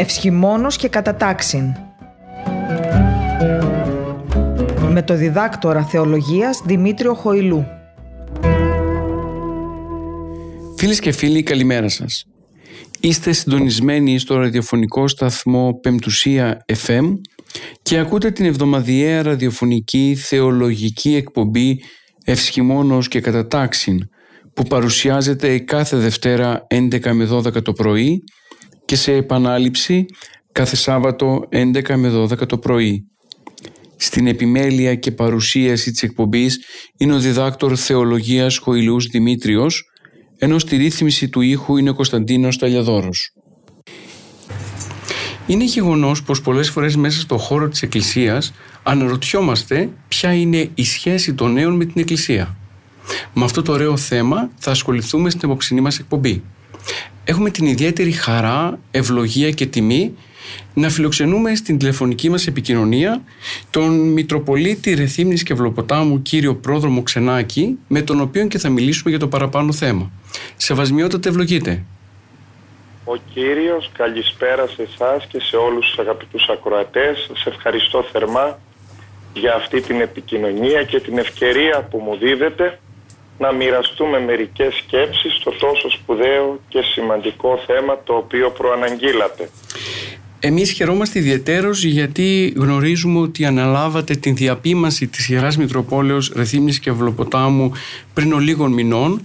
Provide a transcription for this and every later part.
Ευσχημόνος και κατατάξιν. Με το διδάκτορα θεολογίας Δημήτριο Χοηλού. Φίλες και φίλοι, καλημέρα σας. Είστε συντονισμένοι στο ραδιοφωνικό σταθμό Πεμπτουσία FM και ακούτε την εβδομαδιαία ραδιοφωνική θεολογική εκπομπή Ευσχημόνος και Κατατάξιν που παρουσιάζεται κάθε Δευτέρα 11 με 12 το πρωί και σε επανάληψη κάθε Σάββατο 11 με 12 το πρωί. Στην επιμέλεια και παρουσίαση της εκπομπής είναι ο διδάκτορ θεολογίας Χοηλούς Δημήτριος ενώ στη ρύθμιση του ήχου είναι ο Κωνσταντίνος Ταλιαδόρος. Είναι γεγονός πως πολλές φορές μέσα στο χώρο της Εκκλησίας αναρωτιόμαστε ποια είναι η σχέση των νέων με την Εκκλησία. Με αυτό το ωραίο θέμα θα ασχοληθούμε στην επόψηνή μας εκπομπή. Έχουμε την ιδιαίτερη χαρά, ευλογία και τιμή να φιλοξενούμε στην τηλεφωνική μας επικοινωνία τον Μητροπολίτη Ρεθύμνης και Βλοποτάμου κύριο Πρόδρομο Ξενάκη με τον οποίο και θα μιλήσουμε για το παραπάνω θέμα. Σεβασμιότατε ευλογείτε. Ο Κύριος, καλησπέρα σε εσάς και σε όλους τους αγαπητούς ακροατές. Σε ευχαριστώ θερμά για αυτή την επικοινωνία και την ευκαιρία που μου δίδεται να μοιραστούμε μερικές σκέψεις στο τόσο σπουδαίο και σημαντικό θέμα το οποίο προαναγγείλατε. Εμείς χαιρόμαστε ιδιαίτερως γιατί γνωρίζουμε ότι αναλάβατε την διαπίμαση της Ιεράς Μητροπόλεως Ρεθύμνης και Βλοποτάμου πριν λίγων μηνών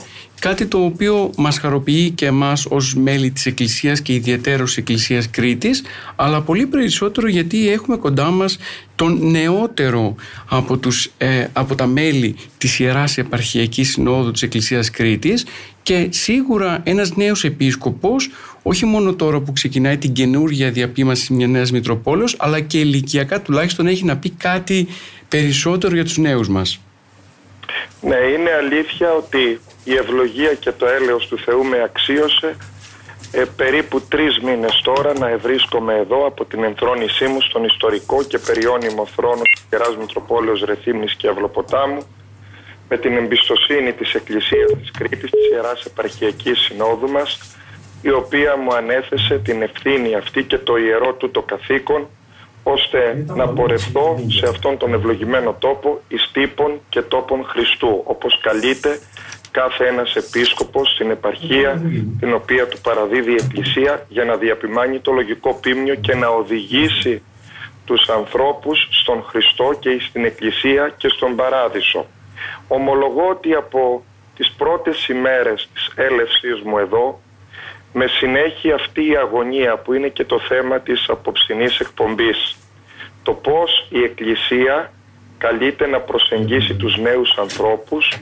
κάτι το οποίο μας χαροποιεί και εμάς ως μέλη της Εκκλησίας και ιδιαίτερος Εκκλησίας Κρήτης αλλά πολύ περισσότερο γιατί έχουμε κοντά μας τον νεότερο από, τους, ε, από τα μέλη της Ιεράς Επαρχιακής Συνόδου της Εκκλησίας Κρήτης και σίγουρα ένας νέος επίσκοπος όχι μόνο τώρα που ξεκινάει την καινούργια διαπίμαση μιας νέας Μητροπόλεως αλλά και ηλικιακά τουλάχιστον έχει να πει κάτι περισσότερο για τους νέους μας. Ναι, είναι αλήθεια ότι η ευλογία και το έλεος του Θεού με αξίωσε. Ε, περίπου τρεις μήνες τώρα να ευρίσκομαι εδώ από την ενθρόνησή μου στον ιστορικό και περιώνυμο θρόνο του Ιεράς Μητροπόλεως Ρεθύμνης και Αυλοποτάμου με την εμπιστοσύνη της Εκκλησίας της Κρήτης, της Ιεράς Επαρχιακής Συνόδου μας η οποία μου ανέθεσε την ευθύνη αυτή και το ιερό του το καθήκον ώστε να πορευθώ σε αυτόν τον ευλογημένο τόπο εις τύπων και τόπων Χριστού όπως καλείται κάθε ένας επίσκοπος στην επαρχία την οποία του παραδίδει η Εκκλησία για να διαπιμάνει το λογικό πίμνιο και να οδηγήσει τους ανθρώπους στον Χριστό και στην Εκκλησία και στον Παράδεισο. Ομολογώ ότι από τις πρώτες ημέρες της έλευσής μου εδώ με συνέχεια αυτή η αγωνία που είναι και το θέμα της απόψινής εκπομπής. Το πώς η Εκκλησία καλείται να προσεγγίσει τους νέους ανθρώπους,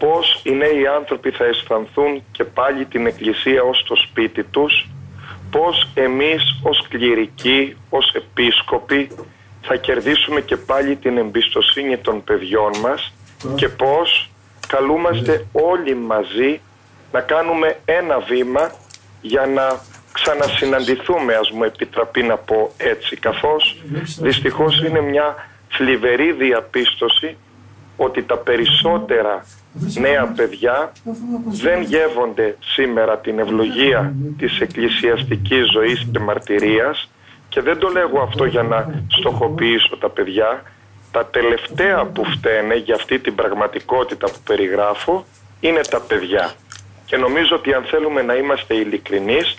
πώς οι νέοι άνθρωποι θα αισθανθούν και πάλι την Εκκλησία ως το σπίτι τους, πώς εμείς ως κληρικοί, ως επίσκοποι θα κερδίσουμε και πάλι την εμπιστοσύνη των παιδιών μας και πώς καλούμαστε όλοι μαζί να κάνουμε ένα βήμα για να ξανασυναντηθούμε ας μου επιτραπεί να πω έτσι καθώς δυστυχώς είναι μια θλιβερή διαπίστωση ότι τα περισσότερα νέα παιδιά δεν γεύονται σήμερα την ευλογία της εκκλησιαστικής ζωής και μαρτυρίας και δεν το λέγω αυτό για να στοχοποιήσω τα παιδιά. Τα τελευταία που φταίνε για αυτή την πραγματικότητα που περιγράφω είναι τα παιδιά. Και νομίζω ότι αν θέλουμε να είμαστε ειλικρινείς,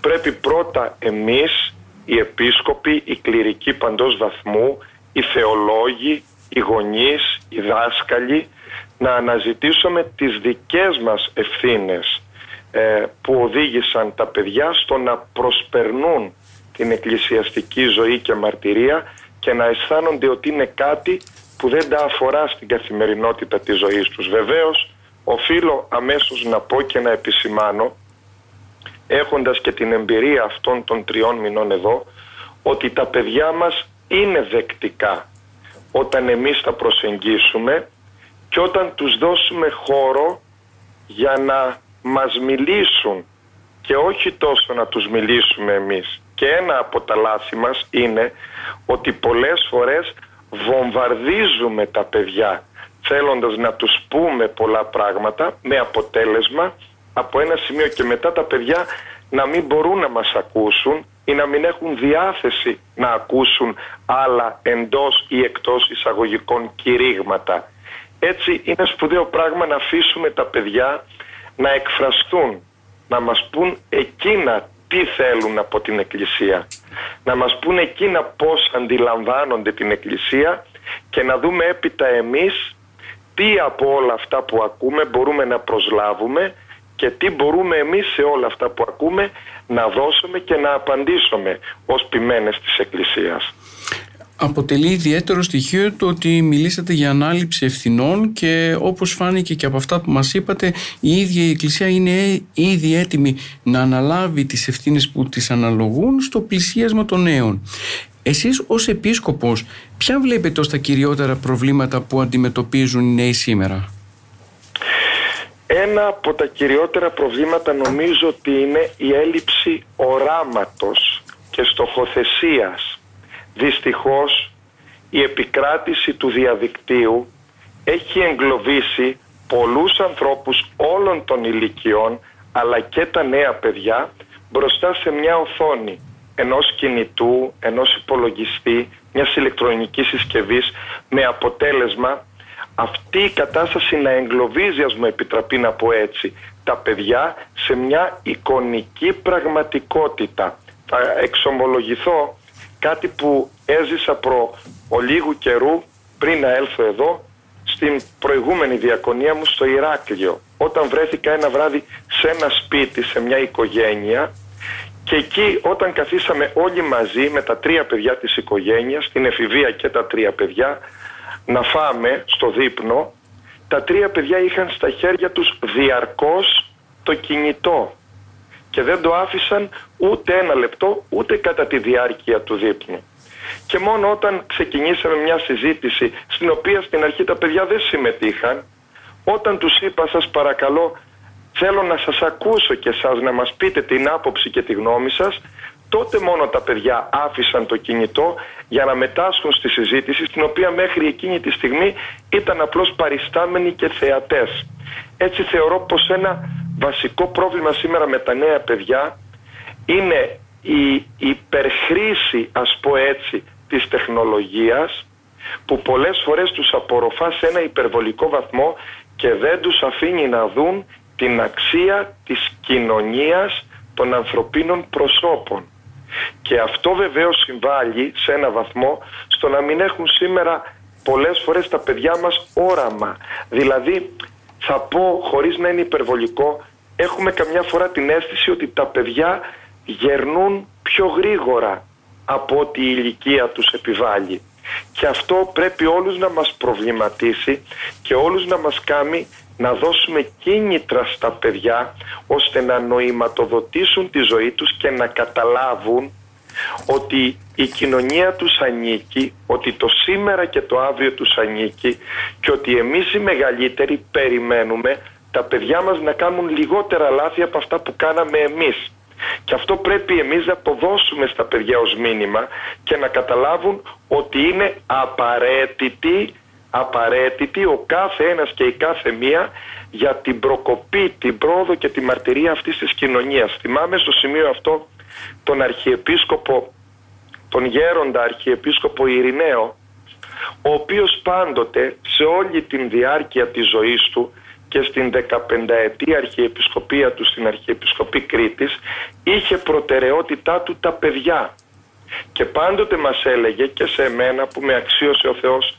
πρέπει πρώτα εμείς οι επίσκοποι, οι κληρικοί παντός βαθμού, οι θεολόγοι, οι γονείς, οι δάσκαλοι να αναζητήσουμε τις δικές μας ευθύνες ε, που οδήγησαν τα παιδιά στο να προσπερνούν την εκκλησιαστική ζωή και μαρτυρία και να αισθάνονται ότι είναι κάτι που δεν τα αφορά στην καθημερινότητα της ζωής τους. Βεβαίως οφείλω αμέσως να πω και να επισημάνω έχοντας και την εμπειρία αυτών των τριών μηνών εδώ ότι τα παιδιά μας είναι δεκτικά όταν εμείς τα προσεγγίσουμε και όταν τους δώσουμε χώρο για να μας μιλήσουν και όχι τόσο να τους μιλήσουμε εμείς. Και ένα από τα λάθη μας είναι ότι πολλές φορές βομβαρδίζουμε τα παιδιά θέλοντας να τους πούμε πολλά πράγματα με αποτέλεσμα από ένα σημείο και μετά τα παιδιά να μην μπορούν να μας ακούσουν ή να μην έχουν διάθεση να ακούσουν άλλα εντός ή εκτός εισαγωγικών κηρύγματα. Έτσι είναι σπουδαίο πράγμα να αφήσουμε τα παιδιά να εκφραστούν, να μας πούν εκείνα τι θέλουν από την Εκκλησία. Να μας πούν εκείνα πώς αντιλαμβάνονται την Εκκλησία και να δούμε έπειτα εμείς τι από όλα αυτά που ακούμε μπορούμε να προσλάβουμε και τι μπορούμε εμείς σε όλα αυτά που ακούμε να δώσουμε και να απαντήσουμε ως ποιμένες της Εκκλησίας. Αποτελεί ιδιαίτερο στοιχείο το ότι μιλήσατε για ανάληψη ευθυνών και όπως φάνηκε και από αυτά που μας είπατε η ίδια η Εκκλησία είναι ήδη έτοιμη να αναλάβει τις ευθύνες που τις αναλογούν στο πλησίασμα των νέων. Εσείς ως επίσκοπος ποια βλέπετε ως τα κυριότερα προβλήματα που αντιμετωπίζουν οι νέοι σήμερα; Ένα από τα κυριότερα προβλήματα νομίζω ότι είναι η έλλειψη οράματος και στοχοθεσίας. Δυστυχώς η επικράτηση του διαδικτύου έχει εγκλωβίσει πολλούς ανθρώπους όλων των ηλικιών αλλά και τα νέα παιδιά μπροστά σε μια οθόνη ενός κινητού, ενός υπολογιστή, μιας ηλεκτρονικής συσκευής με αποτέλεσμα αυτή η κατάσταση να εγκλωβίζει, ας μου επιτραπεί να πω έτσι, τα παιδιά σε μια εικονική πραγματικότητα. Θα εξομολογηθώ κάτι που έζησα προ ολίγου καιρού πριν να έλθω εδώ στην προηγούμενη διακονία μου στο Ηράκλειο όταν βρέθηκα ένα βράδυ σε ένα σπίτι, σε μια οικογένεια και εκεί όταν καθίσαμε όλοι μαζί με τα τρία παιδιά της οικογένειας, την εφηβεία και τα τρία παιδιά, να φάμε στο δείπνο, τα τρία παιδιά είχαν στα χέρια τους διαρκώς το κινητό και δεν το άφησαν ούτε ένα λεπτό ούτε κατά τη διάρκεια του δείπνου. Και μόνο όταν ξεκινήσαμε μια συζήτηση στην οποία στην αρχή τα παιδιά δεν συμμετείχαν, όταν τους είπα σας παρακαλώ θέλω να σας ακούσω και σας να μας πείτε την άποψη και τη γνώμη σας, τότε μόνο τα παιδιά άφησαν το κινητό για να μετάσχουν στη συζήτηση στην οποία μέχρι εκείνη τη στιγμή ήταν απλώς παριστάμενοι και θεατές. Έτσι θεωρώ πως ένα βασικό πρόβλημα σήμερα με τα νέα παιδιά είναι η υπερχρήση ας πω έτσι της τεχνολογίας που πολλές φορές τους απορροφά σε ένα υπερβολικό βαθμό και δεν τους αφήνει να δουν την αξία της κοινωνίας των ανθρωπίνων προσώπων. Και αυτό βεβαίως συμβάλλει σε ένα βαθμό στο να μην έχουν σήμερα πολλές φορές τα παιδιά μας όραμα. Δηλαδή θα πω χωρίς να είναι υπερβολικό έχουμε καμιά φορά την αίσθηση ότι τα παιδιά γερνούν πιο γρήγορα από ό,τι η ηλικία τους επιβάλλει. Και αυτό πρέπει όλους να μας προβληματίσει και όλους να μας κάνει να δώσουμε κίνητρα στα παιδιά ώστε να νοηματοδοτήσουν τη ζωή τους και να καταλάβουν ότι η κοινωνία τους ανήκει, ότι το σήμερα και το αύριο τους ανήκει και ότι εμείς οι μεγαλύτεροι περιμένουμε τα παιδιά μας να κάνουν λιγότερα λάθη από αυτά που κάναμε εμείς. Και αυτό πρέπει εμείς να το δώσουμε στα παιδιά ως μήνυμα και να καταλάβουν ότι είναι απαραίτητη απαραίτητη ο κάθε ένας και η κάθε μία για την προκοπή, την πρόοδο και τη μαρτυρία αυτής της κοινωνίας. Θυμάμαι στο σημείο αυτό τον Αρχιεπίσκοπο, τον γέροντα Αρχιεπίσκοπο Ειρηναίο, ο οποίος πάντοτε σε όλη την διάρκεια της ζωής του και στην 15 ετή αρχιεπισκοπία του στην Αρχιεπισκοπή Κρήτης είχε προτεραιότητά του τα παιδιά και πάντοτε μας έλεγε και σε μένα που με αξίωσε ο Θεός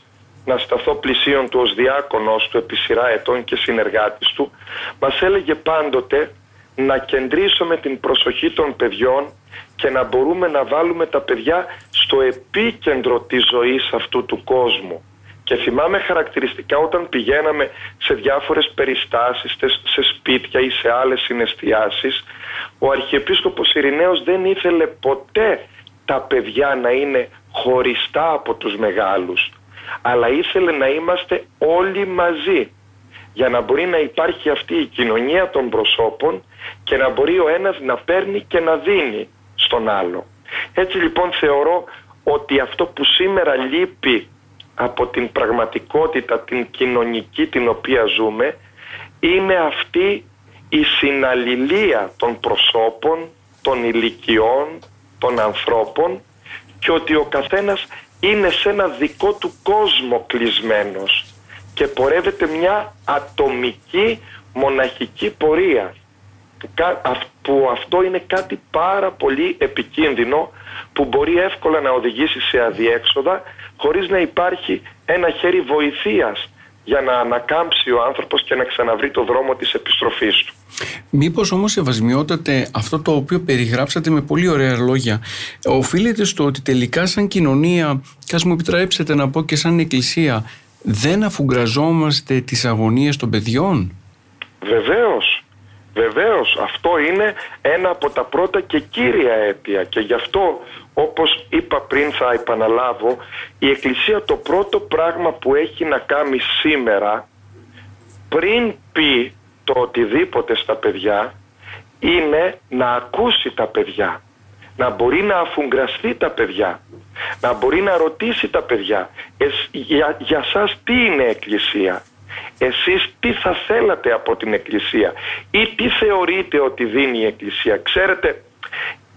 να σταθώ πλησίον του ως διάκονος του επί σειρά ετών και συνεργάτης του, μας έλεγε πάντοτε να κεντρήσουμε την προσοχή των παιδιών και να μπορούμε να βάλουμε τα παιδιά στο επίκεντρο της ζωής αυτού του κόσμου. Και θυμάμαι χαρακτηριστικά όταν πηγαίναμε σε διάφορες περιστάσεις, σε σπίτια ή σε άλλες συναισθιάσεις, ο Αρχιεπίσκοπος Ειρηναίος δεν ήθελε ποτέ τα παιδιά να είναι χωριστά από τους μεγάλους αλλά ήθελε να είμαστε όλοι μαζί για να μπορεί να υπάρχει αυτή η κοινωνία των προσώπων και να μπορεί ο ένας να παίρνει και να δίνει στον άλλο. Έτσι λοιπόν θεωρώ ότι αυτό που σήμερα λείπει από την πραγματικότητα την κοινωνική την οποία ζούμε είναι αυτή η συναλληλία των προσώπων, των ηλικιών, των ανθρώπων και ότι ο καθένας είναι σε ένα δικό του κόσμο κλεισμένος και πορεύεται μια ατομική μοναχική πορεία. Που αυτό είναι κάτι πάρα πολύ επικίνδυνο που μπορεί εύκολα να οδηγήσει σε αδιέξοδα χωρίς να υπάρχει ένα χέρι βοηθείας για να ανακάμψει ο άνθρωπος και να ξαναβρει το δρόμο της επιστροφής του. Μήπως όμως Ευασμιότατε αυτό το οποίο περιγράψατε με πολύ ωραία λόγια οφείλεται στο ότι τελικά σαν κοινωνία και ας μου επιτρέψετε να πω και σαν εκκλησία δεν αφουγκραζόμαστε τις αγωνίες των παιδιών; Βεβαίως, βεβαίως αυτό είναι ένα από τα πρώτα και κύρια αίτια. Και γι' αυτό όπως είπα πριν θα επαναλάβω η Εκκλησία το πρώτο πράγμα που έχει να κάνει σήμερα πριν πει το οτιδήποτε στα παιδιά είναι να ακούσει τα παιδιά. Να μπορεί να αφουγκραστεί τα παιδιά. Να μπορεί να ρωτήσει τα παιδιά. Για, για σας τι είναι Εκκλησία; Εσείς τι θα θέλατε από την Εκκλησία ή τι θεωρείτε ότι δίνει η Εκκλησία; Ξέρετε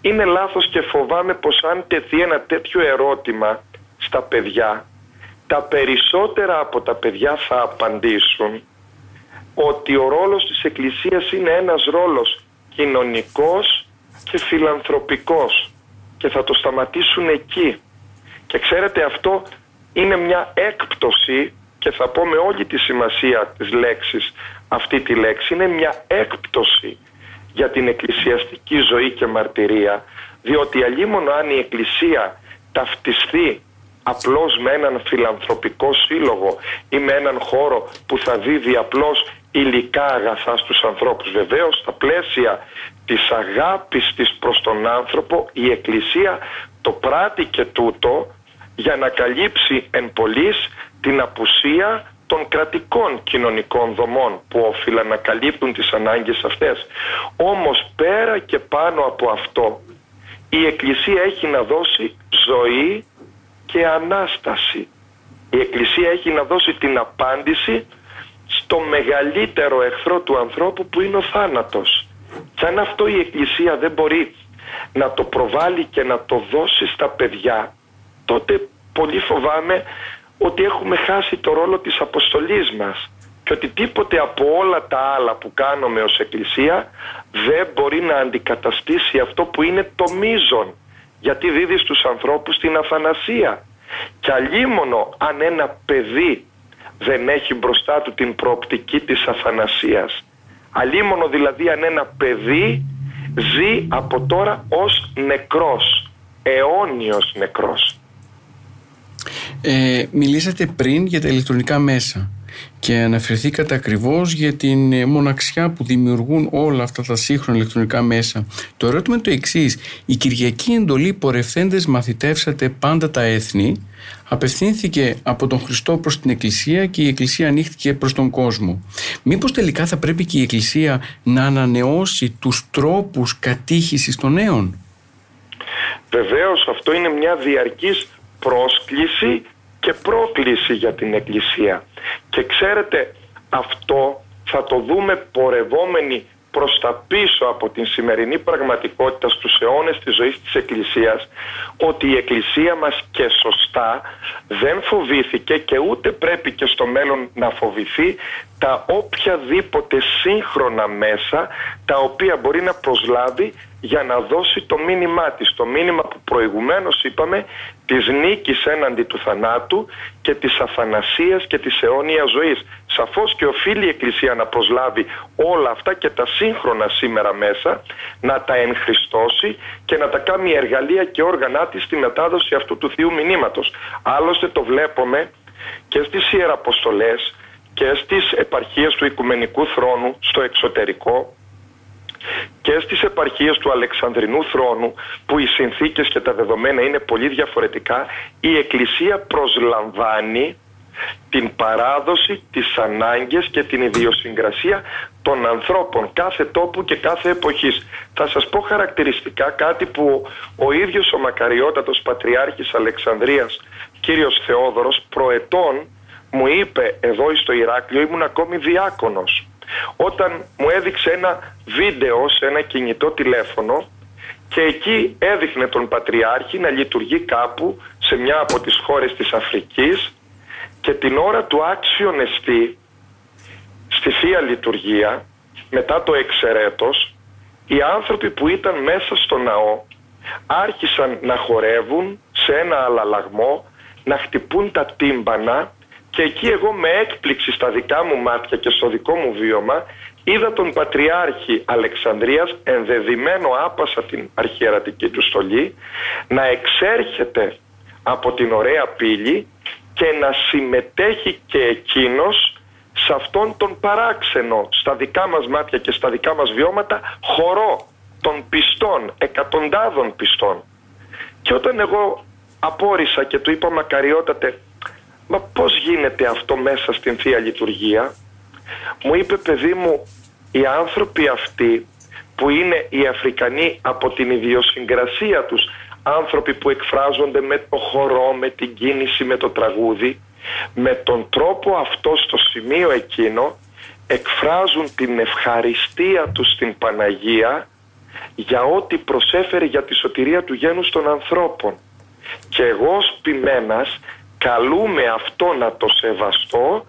είναι λάθος και φοβάμαι πως αν τεθεί ένα τέτοιο ερώτημα στα παιδιά τα περισσότερα από τα παιδιά θα απαντήσουν ότι ο ρόλος της Εκκλησίας είναι ένας ρόλος κοινωνικός και φιλανθρωπικός και θα το σταματήσουν εκεί. Και ξέρετε αυτό είναι μια έκπτωση και θα πω με όλη τη σημασία της λέξης αυτή τη λέξη είναι μια έκπτωση για την εκκλησιαστική ζωή και μαρτυρία διότι αλλήμον αν η εκκλησία ταυτιστεί απλώς με έναν φιλανθρωπικό σύλλογο ή με έναν χώρο που θα δίδει απλώς υλικά αγαθά στους ανθρώπους. Βεβαίως στα πλαίσια της αγάπης της προς τον άνθρωπο η Εκκλησία το πράττει και τούτο για να καλύψει εν πολλής την απουσία των κρατικών κοινωνικών δομών που όφυλαν να καλύπτουν τις ανάγκες αυτές. Όμως πέρα και πάνω από αυτό η Εκκλησία έχει να δώσει ζωή και Ανάσταση. Η Εκκλησία έχει να δώσει την απάντηση στο μεγαλύτερο εχθρό του ανθρώπου που είναι ο θάνατος. Και αν αυτό η Εκκλησία δεν μπορεί να το προβάλλει και να το δώσει στα παιδιά, τότε πολύ φοβάμαι ότι έχουμε χάσει το ρόλο της αποστολής μας και ότι τίποτε από όλα τα άλλα που κάνουμε ως Εκκλησία δεν μπορεί να αντικαταστήσει αυτό που είναι το μείζον γιατί δίδει στους ανθρώπους την αθανασία. Και αλλήμωνο αν ένα παιδί δεν έχει μπροστά του την προοπτική της αθανασίας. Αλλήμωνο δηλαδή αν ένα παιδί ζει από τώρα ως νεκρός αιώνιος νεκρός ε, μιλήσατε πριν για τα ηλεκτρονικά μέσα και αναφερθήκατε ακριβώς για την ε, μοναξιά που δημιουργούν όλα αυτά τα σύγχρονα ηλεκτρονικά μέσα. Το ερώτημα είναι το εξής. Η Κυριακή εντολή πορευθέντες μαθητεύσατε πάντα τα έθνη απευθύνθηκε από τον Χριστό προς την Εκκλησία και η Εκκλησία ανοίχθηκε προς τον κόσμο. Μήπως τελικά θα πρέπει και η Εκκλησία να ανανεώσει τους τρόπους κατήχησης των νέων; Βεβαίως αυτό είναι μια διαρκής πρόσκληση και πρόκληση για την Εκκλησία. Και ξέρετε αυτό θα το δούμε πορευόμενοι προς τα πίσω από την σημερινή πραγματικότητα στους αιώνες της ζωής της Εκκλησίας ότι η Εκκλησία μας και σωστά δεν φοβήθηκε και ούτε πρέπει και στο μέλλον να φοβηθεί τα οποιαδήποτε σύγχρονα μέσα τα οποία μπορεί να προσλάβει για να δώσει το μήνυμά της. Το μήνυμα που προηγουμένως είπαμε της νίκης έναντι του θανάτου και της αθανασίας και της αιώνιας ζωής. Σαφώς και οφείλει η Εκκλησία να προσλάβει όλα αυτά και τα σύγχρονα σήμερα μέσα, να τα ενχριστώσει και να τα κάνει εργαλεία και όργανά της στη μετάδοση αυτού του Θείου Μηνύματος. Άλλωστε το βλέπουμε και στις Ιεραποστολές και στις επαρχίες του Οικουμενικού Θρόνου στο εξωτερικό και στις επαρχίες του Αλεξανδρινού θρόνου που οι συνθήκες και τα δεδομένα είναι πολύ διαφορετικά η Εκκλησία προσλαμβάνει την παράδοση, τις ανάγκες και την ιδιοσυγκρασία των ανθρώπων κάθε τόπου και κάθε εποχής. Θα σας πω χαρακτηριστικά κάτι που ο ίδιος ο μακαριότατος Πατριάρχης Αλεξανδρίας κύριος Θεόδωρος προετών μου είπε εδώ στο Ηράκλειο ήμουν ακόμη διάκονος όταν μου έδειξε ένα βίντεο σε ένα κινητό τηλέφωνο και εκεί έδειχνε τον Πατριάρχη να λειτουργεί κάπου σε μια από τις χώρες της Αφρικής και την ώρα του άξιον εστί στη Θεία Λειτουργία μετά το εξαιρέτος οι άνθρωποι που ήταν μέσα στο ναό άρχισαν να χορεύουν σε ένα αλλαλαγμό να χτυπούν τα τύμπανα και εκεί εγώ με έκπληξη στα δικά μου μάτια και στο δικό μου βίωμα είδα τον Πατριάρχη Αλεξανδρίας ενδεδειμένο άπασα την αρχιερατική του στολή να εξέρχεται από την ωραία πύλη και να συμμετέχει και εκείνος σε αυτόν τον παράξενο στα δικά μας μάτια και στα δικά μας βιώματα χορό των πιστών, εκατοντάδων πιστών. Και όταν εγώ απόρρισα και του είπα μακαριότατε Μα πώς γίνεται αυτό μέσα στην Θεία Λειτουργία; Μου είπε παιδί μου οι άνθρωποι αυτοί που είναι οι Αφρικανοί από την ιδιοσυγκρασία τους άνθρωποι που εκφράζονται με το χορό, με την κίνηση, με το τραγούδι με τον τρόπο αυτό στο σημείο εκείνο εκφράζουν την ευχαριστία τους στην Παναγία για ό,τι προσέφερε για τη σωτηρία του γένους των ανθρώπων. Και εγώ ως ποιμένας καλούμε αυτό να το σεβαστώ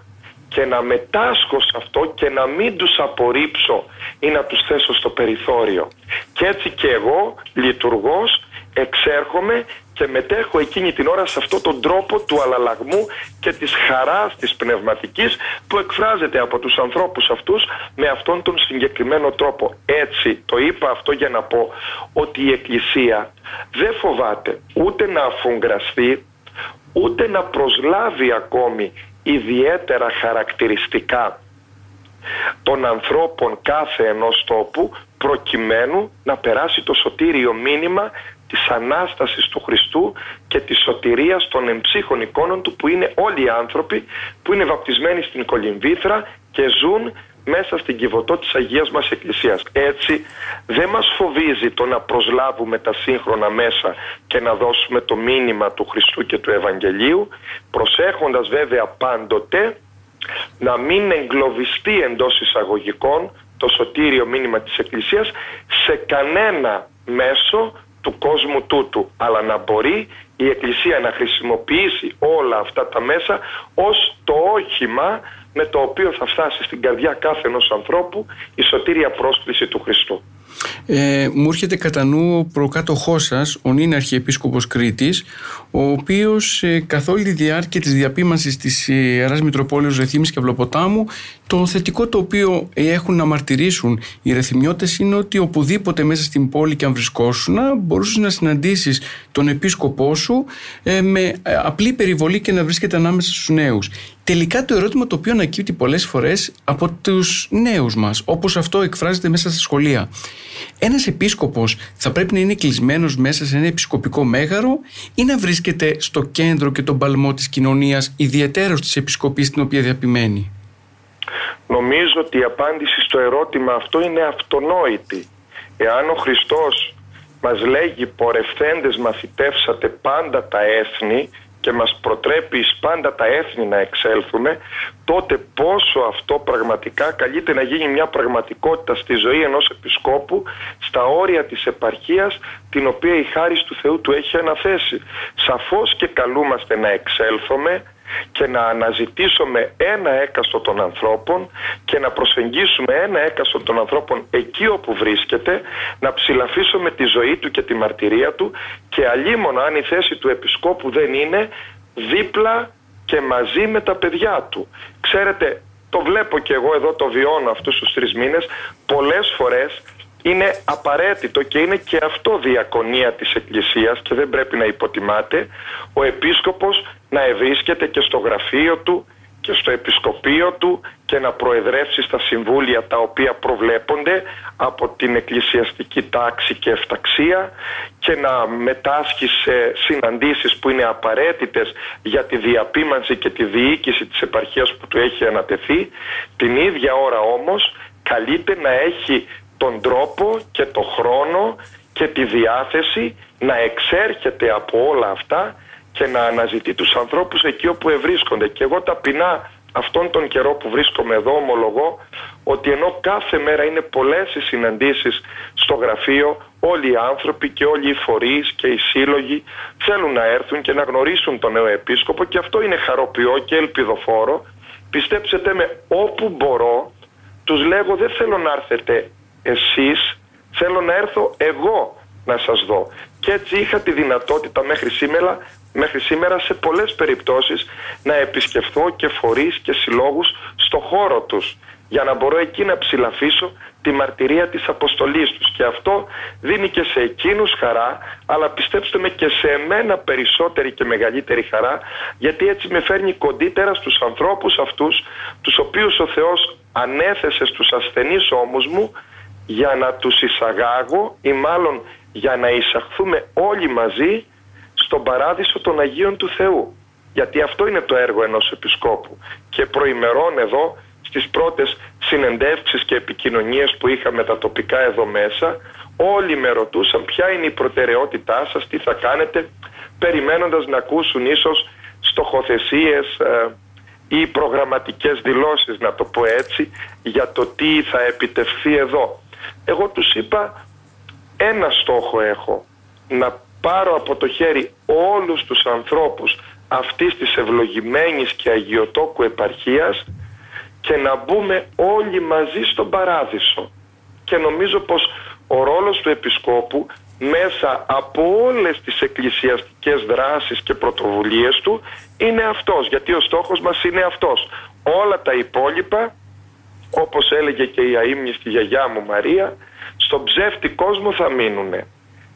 και να μετάσχω σε αυτό και να μην τους απορρίψω ή να τους θέσω στο περιθώριο. Και έτσι και εγώ λειτουργός εξέρχομαι και μετέχω εκείνη την ώρα σε αυτόν τον τρόπο του αλλαλαγμού και της χαράς της πνευματικής που εκφράζεται από τους ανθρώπους αυτούς με αυτόν τον συγκεκριμένο τρόπο. Έτσι το είπα αυτό για να πω ότι η Εκκλησία δεν φοβάται ούτε να αφουγκραστεί ούτε να προσλάβει ακόμη ιδιαίτερα χαρακτηριστικά των ανθρώπων κάθε ενός τόπου προκειμένου να περάσει το σωτήριο μήνυμα της Ανάστασης του Χριστού και της σωτηρίας των εμψύχων εικόνων του που είναι όλοι οι άνθρωποι που είναι βαπτισμένοι στην Κολυμβήθρα και ζουν μέσα στην κυβωτό της Αγίας μας Εκκλησίας. Έτσι δεν μας φοβίζει το να προσλάβουμε τα σύγχρονα μέσα και να δώσουμε το μήνυμα του Χριστού και του Ευαγγελίου προσέχοντας βέβαια πάντοτε να μην εγκλωβιστεί εντός εισαγωγικών το σωτήριο μήνυμα της Εκκλησίας σε κανένα μέσο του κόσμου τούτου αλλά να μπορεί η Εκκλησία να χρησιμοποιήσει όλα αυτά τα μέσα ως το όχημα με το οποίο θα φτάσει στην καρδιά κάθε ενός ανθρώπου η σωτήρια πρόσκληση του Χριστού. Ε, μου έρχεται κατά νου ο προκάτοχό σας, ο νυν Αρχιεπίσκοπος Κρήτης, ο οποίος ε, καθ' όλη τη διάρκεια της διαπίμανσης της Ιεράς Μητροπόλεως Ρεθύμης και Αυλοποτάμου, το θετικό το οποίο έχουν να μαρτυρήσουν οι ρεθυμιώτες είναι ότι οπουδήποτε μέσα στην πόλη και αν βρισκόσουν μπορούσες να συναντήσεις τον επίσκοπό σου ε, με ε, απλή περιβολή και να βρίσκεται ανάμεσα στους νέους. Τελικά το ερώτημα το οποίο ανακύπτει πολλές φορές από τους νέους μας, όπως αυτό εκφράζεται μέσα στα σχολεία. Ένας επίσκοπος θα πρέπει να είναι κλεισμένος μέσα σε ένα επισκοπικό μέγαρο ή να βρίσκεται στο κέντρο και τον παλμό της κοινωνίας, ιδιαίτερος της επισκοπής την οποία διαπημένει; Νομίζω ότι η απάντηση στο ερώτημα αυτό είναι αυτονόητη. Εάν ο Χριστός μας λέγει πορευθέντες μαθητεύσατε πάντα τα έθνη και μας προτρέπει εις πάντα τα έθνη να εξέλθουμε, τότε πόσο αυτό πραγματικά καλείται να γίνει μια πραγματικότητα στη ζωή ενός επισκόπου στα όρια της επαρχίας την οποία η χάρη του Θεού του έχει αναθέσει. Σαφώς και καλούμαστε να εξέλθουμε και να αναζητήσουμε ένα έκαστο των ανθρώπων και να προσεγγίσουμε ένα έκαστο των ανθρώπων εκεί όπου βρίσκεται, να ψηλαφίσουμε τη ζωή του και τη μαρτυρία του και αλλήμον αν η θέση του επισκόπου δεν είναι δίπλα και μαζί με τα παιδιά του. Ξέρετε, το βλέπω και εγώ εδώ το βιώνω αυτούς τους τρεις μήνες, πολλές φορές είναι απαραίτητο και είναι και αυτό διακονία της Εκκλησίας και δεν πρέπει να υποτιμάται ο επίσκοπος να ευρίσκεται και στο γραφείο του και στο επισκοπείο του και να προεδρεύσει στα συμβούλια τα οποία προβλέπονται από την εκκλησιαστική τάξη και εφταξία και να μετάσχει σε συναντήσεις που είναι απαραίτητες για τη διαπίμανση και τη διοίκηση της επαρχίας που του έχει ανατεθεί. Την ίδια ώρα όμως καλείται να έχει τον τρόπο και το χρόνο και τη διάθεση να εξέρχεται από όλα αυτά και να αναζητεί τους ανθρώπους εκεί όπου ευρίσκονται. Και εγώ ταπεινά αυτόν τον καιρό που βρίσκομαι εδώ ομολογώ ότι ενώ κάθε μέρα είναι πολλές οι συναντήσεις στο γραφείο όλοι οι άνθρωποι και όλοι οι φορείς και οι σύλλογοι θέλουν να έρθουν και να γνωρίσουν τον νέο επίσκοπο και αυτό είναι χαροποιό και ελπιδοφόρο πιστέψτε με όπου μπορώ τους λέγω δεν θέλω να έρθετε εσείς θέλω να έρθω εγώ να σας δω και έτσι είχα τη δυνατότητα μέχρι σήμερα μέχρι σήμερα σε πολλές περιπτώσεις να επισκεφθώ και φορείς και συλλόγους στο χώρο τους για να μπορώ εκεί να ψηλαφίσω τη μαρτυρία της αποστολής τους. Και αυτό δίνει και σε εκείνους χαρά αλλά πιστέψτε με και σε εμένα περισσότερη και μεγαλύτερη χαρά γιατί έτσι με φέρνει κοντύτερα στους ανθρώπους αυτούς τους οποίους ο Θεός ανέθεσε στους ασθενείς ώμους μου για να τους εισαγάγω ή μάλλον για να εισαχθούμε όλοι μαζί στον παράδεισο των Αγίων του Θεού. Γιατί αυτό είναι το έργο ενός επισκόπου. Και προημερών εδώ στις πρώτες συνεντεύξεις και επικοινωνίες που είχα με τα τοπικά εδώ μέσα όλοι με ρωτούσαν ποια είναι η προτεραιότητά σας, τι θα κάνετε περιμένοντας να ακούσουν ίσως στοχοθεσίες ε, ή προγραμματικές δηλώσεις να το πω έτσι για το τι θα επιτευχθεί εδώ. Εγώ τους είπα ένα στόχο έχω να πάρω από το χέρι όλους τους ανθρώπους αυτής της ευλογημένης και αγιοτόκου επαρχίας και να μπούμε όλοι μαζί στον παράδεισο. Και νομίζω πως ο ρόλος του Επισκόπου μέσα από όλες τις εκκλησιαστικές δράσεις και πρωτοβουλίες του είναι αυτός, γιατί ο στόχος μας είναι αυτός. Όλα τα υπόλοιπα, όπως έλεγε και η αείμνηστη γιαγιά μου Μαρία, στον ψεύτη κόσμο θα μείνουνε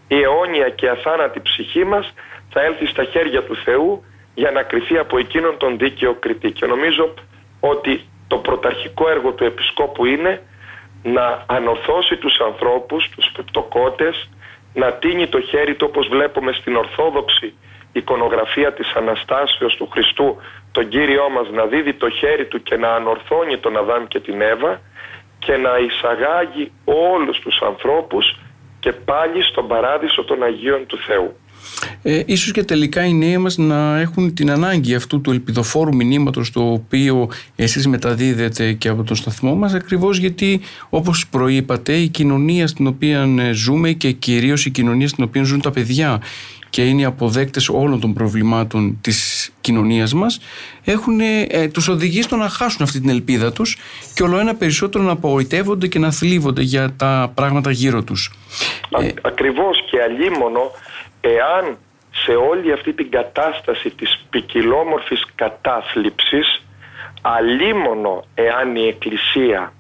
η αιώνια και αθάνατη ψυχή μας θα έλθει στα χέρια του Θεού για να κριθεί από εκείνον τον δίκαιο κριτή. Και νομίζω ότι το πρωταρχικό έργο του Επισκόπου είναι να ανορθώσει τους ανθρώπους, τους πεπτοκότες, να τίνει το χέρι του όπως βλέπουμε στην Ορθόδοξη εικονογραφία της Αναστάσεως του Χριστού τον Κύριό μας να δίδει το χέρι του και να ανορθώνει τον Αδάμ και την Εύα και να εισαγάγει όλους τους ανθρώπους και πάλι στον παράδεισο των Αγίων του Θεού. Ε, ίσως και τελικά οι νέοι μας να έχουν την ανάγκη αυτού του ελπιδοφόρου μηνύματος το οποίο εσείς μεταδίδετε και από τον σταθμό μας ακριβώς γιατί όπως προείπατε η κοινωνία στην οποία ζούμε και κυρίως η κοινωνία στην οποία ζουν τα παιδιά και είναι οι αποδέκτες όλων των προβλημάτων της κοινωνίας μας έχουν, ε, τους οδηγεί στο να χάσουν αυτή την ελπίδα τους και όλο ένα περισσότερο να απογοητεύονται και να θλίβονται για τα πράγματα γύρω τους. Α, ε, ακριβώς και αλίμονο εάν σε όλη αυτή την κατάσταση της ποικιλόμορφης κατάθλιψης αλίμονο εάν η Εκκλησία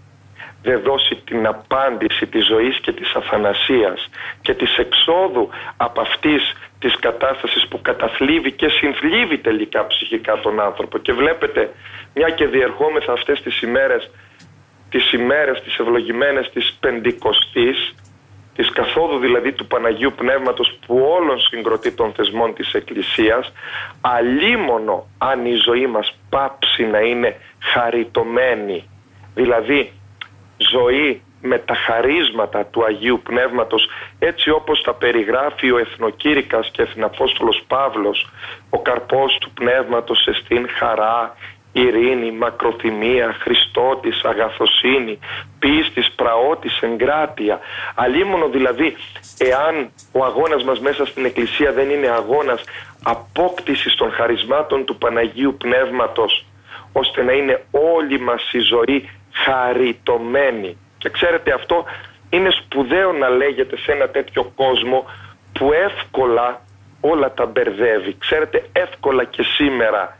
δεν δώσει την απάντηση της ζωής και της αθανασίας και της εξόδου από αυτής της κατάστασης που καταθλίβει και συνθλίβει τελικά ψυχικά τον άνθρωπο. Και βλέπετε μια και διερχόμεθα αυτές τις ημέρες τις ημέρες τις ευλογημένες της Πεντηκοστής της καθόδου δηλαδή του Παναγίου Πνεύματος που όλων συγκροτεί των θεσμών της Εκκλησίας αλίμονο αν η ζωή μας πάψει να είναι χαριτωμένη. Δηλαδή ζωή με τα χαρίσματα του Αγίου Πνεύματος έτσι όπως τα περιγράφει ο Εθνοκήρυκας και Εθναπόστολος Παύλος ο καρπός του Πνεύματος εστίν χαρά, ειρήνη, μακροθυμία, Χριστότης, αγαθοσύνη, πίστης, πραότης, εγκράτεια. Αλίμονο δηλαδή, εάν ο αγώνας μας μέσα στην Εκκλησία δεν είναι αγώνας απόκτησης των χαρισμάτων του Παναγίου Πνεύματος, ώστε να είναι όλη μας η ζωή χαριτωμένη. Και ξέρετε αυτό είναι σπουδαίο να λέγεται σε ένα τέτοιο κόσμο που εύκολα όλα τα μπερδεύει. Ξέρετε εύκολα και σήμερα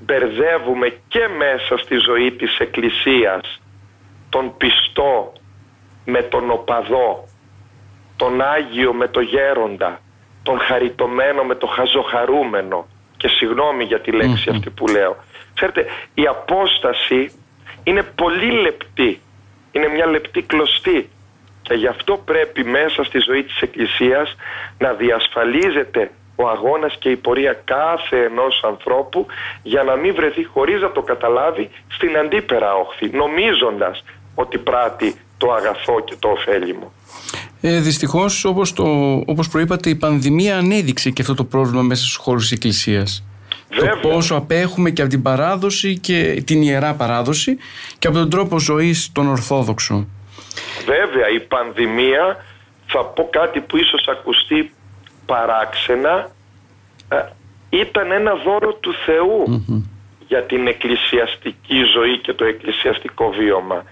μπερδεύουμε και μέσα στη ζωή της Εκκλησίας τον πιστό με τον οπαδό, τον Άγιο με το γέροντα, τον χαριτωμένο με το χαζοχαρούμενο και συγγνώμη για τη λεξη αυτή που λέω. Ξέρετε η απόσταση είναι πολύ λεπτή. Είναι μια λεπτή κλωστή. Και γι' αυτό πρέπει μέσα στη ζωή της Εκκλησίας να διασφαλίζεται ο αγώνας και η πορεία κάθε ενός ανθρώπου για να μην βρεθεί χωρίς να το καταλάβει στην αντίπερα όχθη, νομίζοντας ότι πράττει το αγαθό και το ωφέλιμο. Ε, δυστυχώς όπως, το, όπως προείπατε η πανδημία ανέδειξε και αυτό το πρόβλημα μέσα στους χώρους της Εκκλησίας. Το πόσο απέχουμε και από την παράδοση και την ιερά παράδοση και από τον τρόπο ζωής των Ορθόδοξων. Βέβαια η πανδημία θα πω κάτι που ίσως ακουστεί παράξενα ε, ήταν ένα δώρο του θεου για την εκκλησιαστική ζωή και το εκκλησιαστικό βίωμα.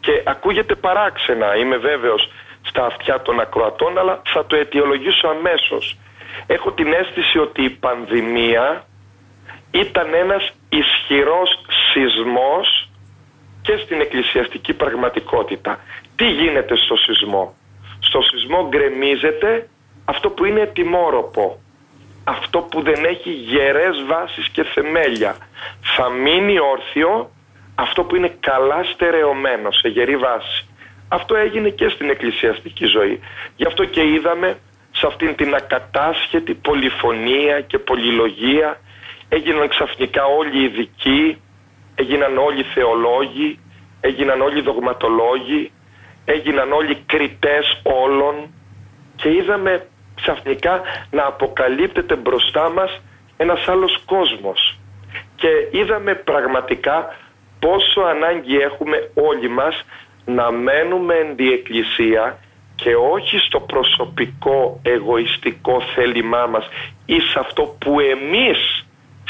Και ακούγεται παράξενα, είμαι βέβαιος στα αυτιά των ακροατών, αλλά θα το αιτιολογήσω αμέσως. Έχω την αίσθηση ότι η πανδημία ήταν ένας ισχυρός σεισμός και στην εκκλησιαστική πραγματικότητα. Τι γίνεται στο σεισμό; Στο σεισμό γκρεμίζεται αυτό που είναι τιμόροπο. Αυτό που δεν έχει γερές βάσεις και θεμέλια. Θα μείνει όρθιο αυτό που είναι καλά στερεωμένο σε γερή βάση. Αυτό έγινε και στην εκκλησιαστική ζωή. Γι' αυτό και είδαμε σε αυτήν την ακατάσχετη πολυφωνία και πολυλογία έγιναν ξαφνικά όλοι οι ειδικοί, έγιναν όλοι οι θεολόγοι, έγιναν όλοι οι δογματολόγοι, έγιναν όλοι κριτές όλων και είδαμε ξαφνικά να αποκαλύπτεται μπροστά μας ένας άλλος κόσμος. Και είδαμε πραγματικά πόσο ανάγκη έχουμε όλοι μας να μένουμε εν τη εκκλησία και όχι στο προσωπικό εγωιστικό θέλημά μας ή σε αυτό που εμείς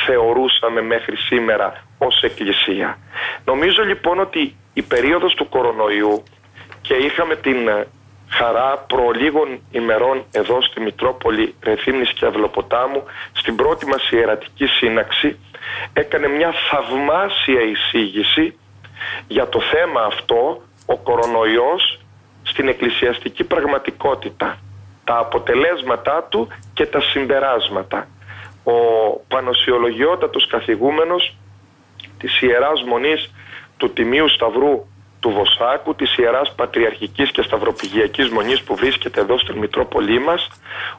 θεωρούσαμε μέχρι σήμερα ως εκκλησία. Νομίζω λοιπόν ότι η περίοδος του κορονοϊού και είχαμε την ε, χαρά προ λίγων ημερών εδώ στη Μητρόπολη Ρεθύμνης και Αυλοποτάμου στην πρώτη μας ιερατική σύναξη έκανε μια θαυμάσια εισήγηση για το θέμα αυτό ο κορονοϊός στην εκκλησιαστική πραγματικότητα τα αποτελέσματά του και τα συμπεράσματα ο πανοσιολογιότατος καθηγούμενος της Ιεράς Μονής του Τιμίου Σταυρού του Βοσάκου, της Ιεράς Πατριαρχικής και Σταυροπηγιακής Μονής που βρίσκεται εδώ στην Μητρόπολή μας,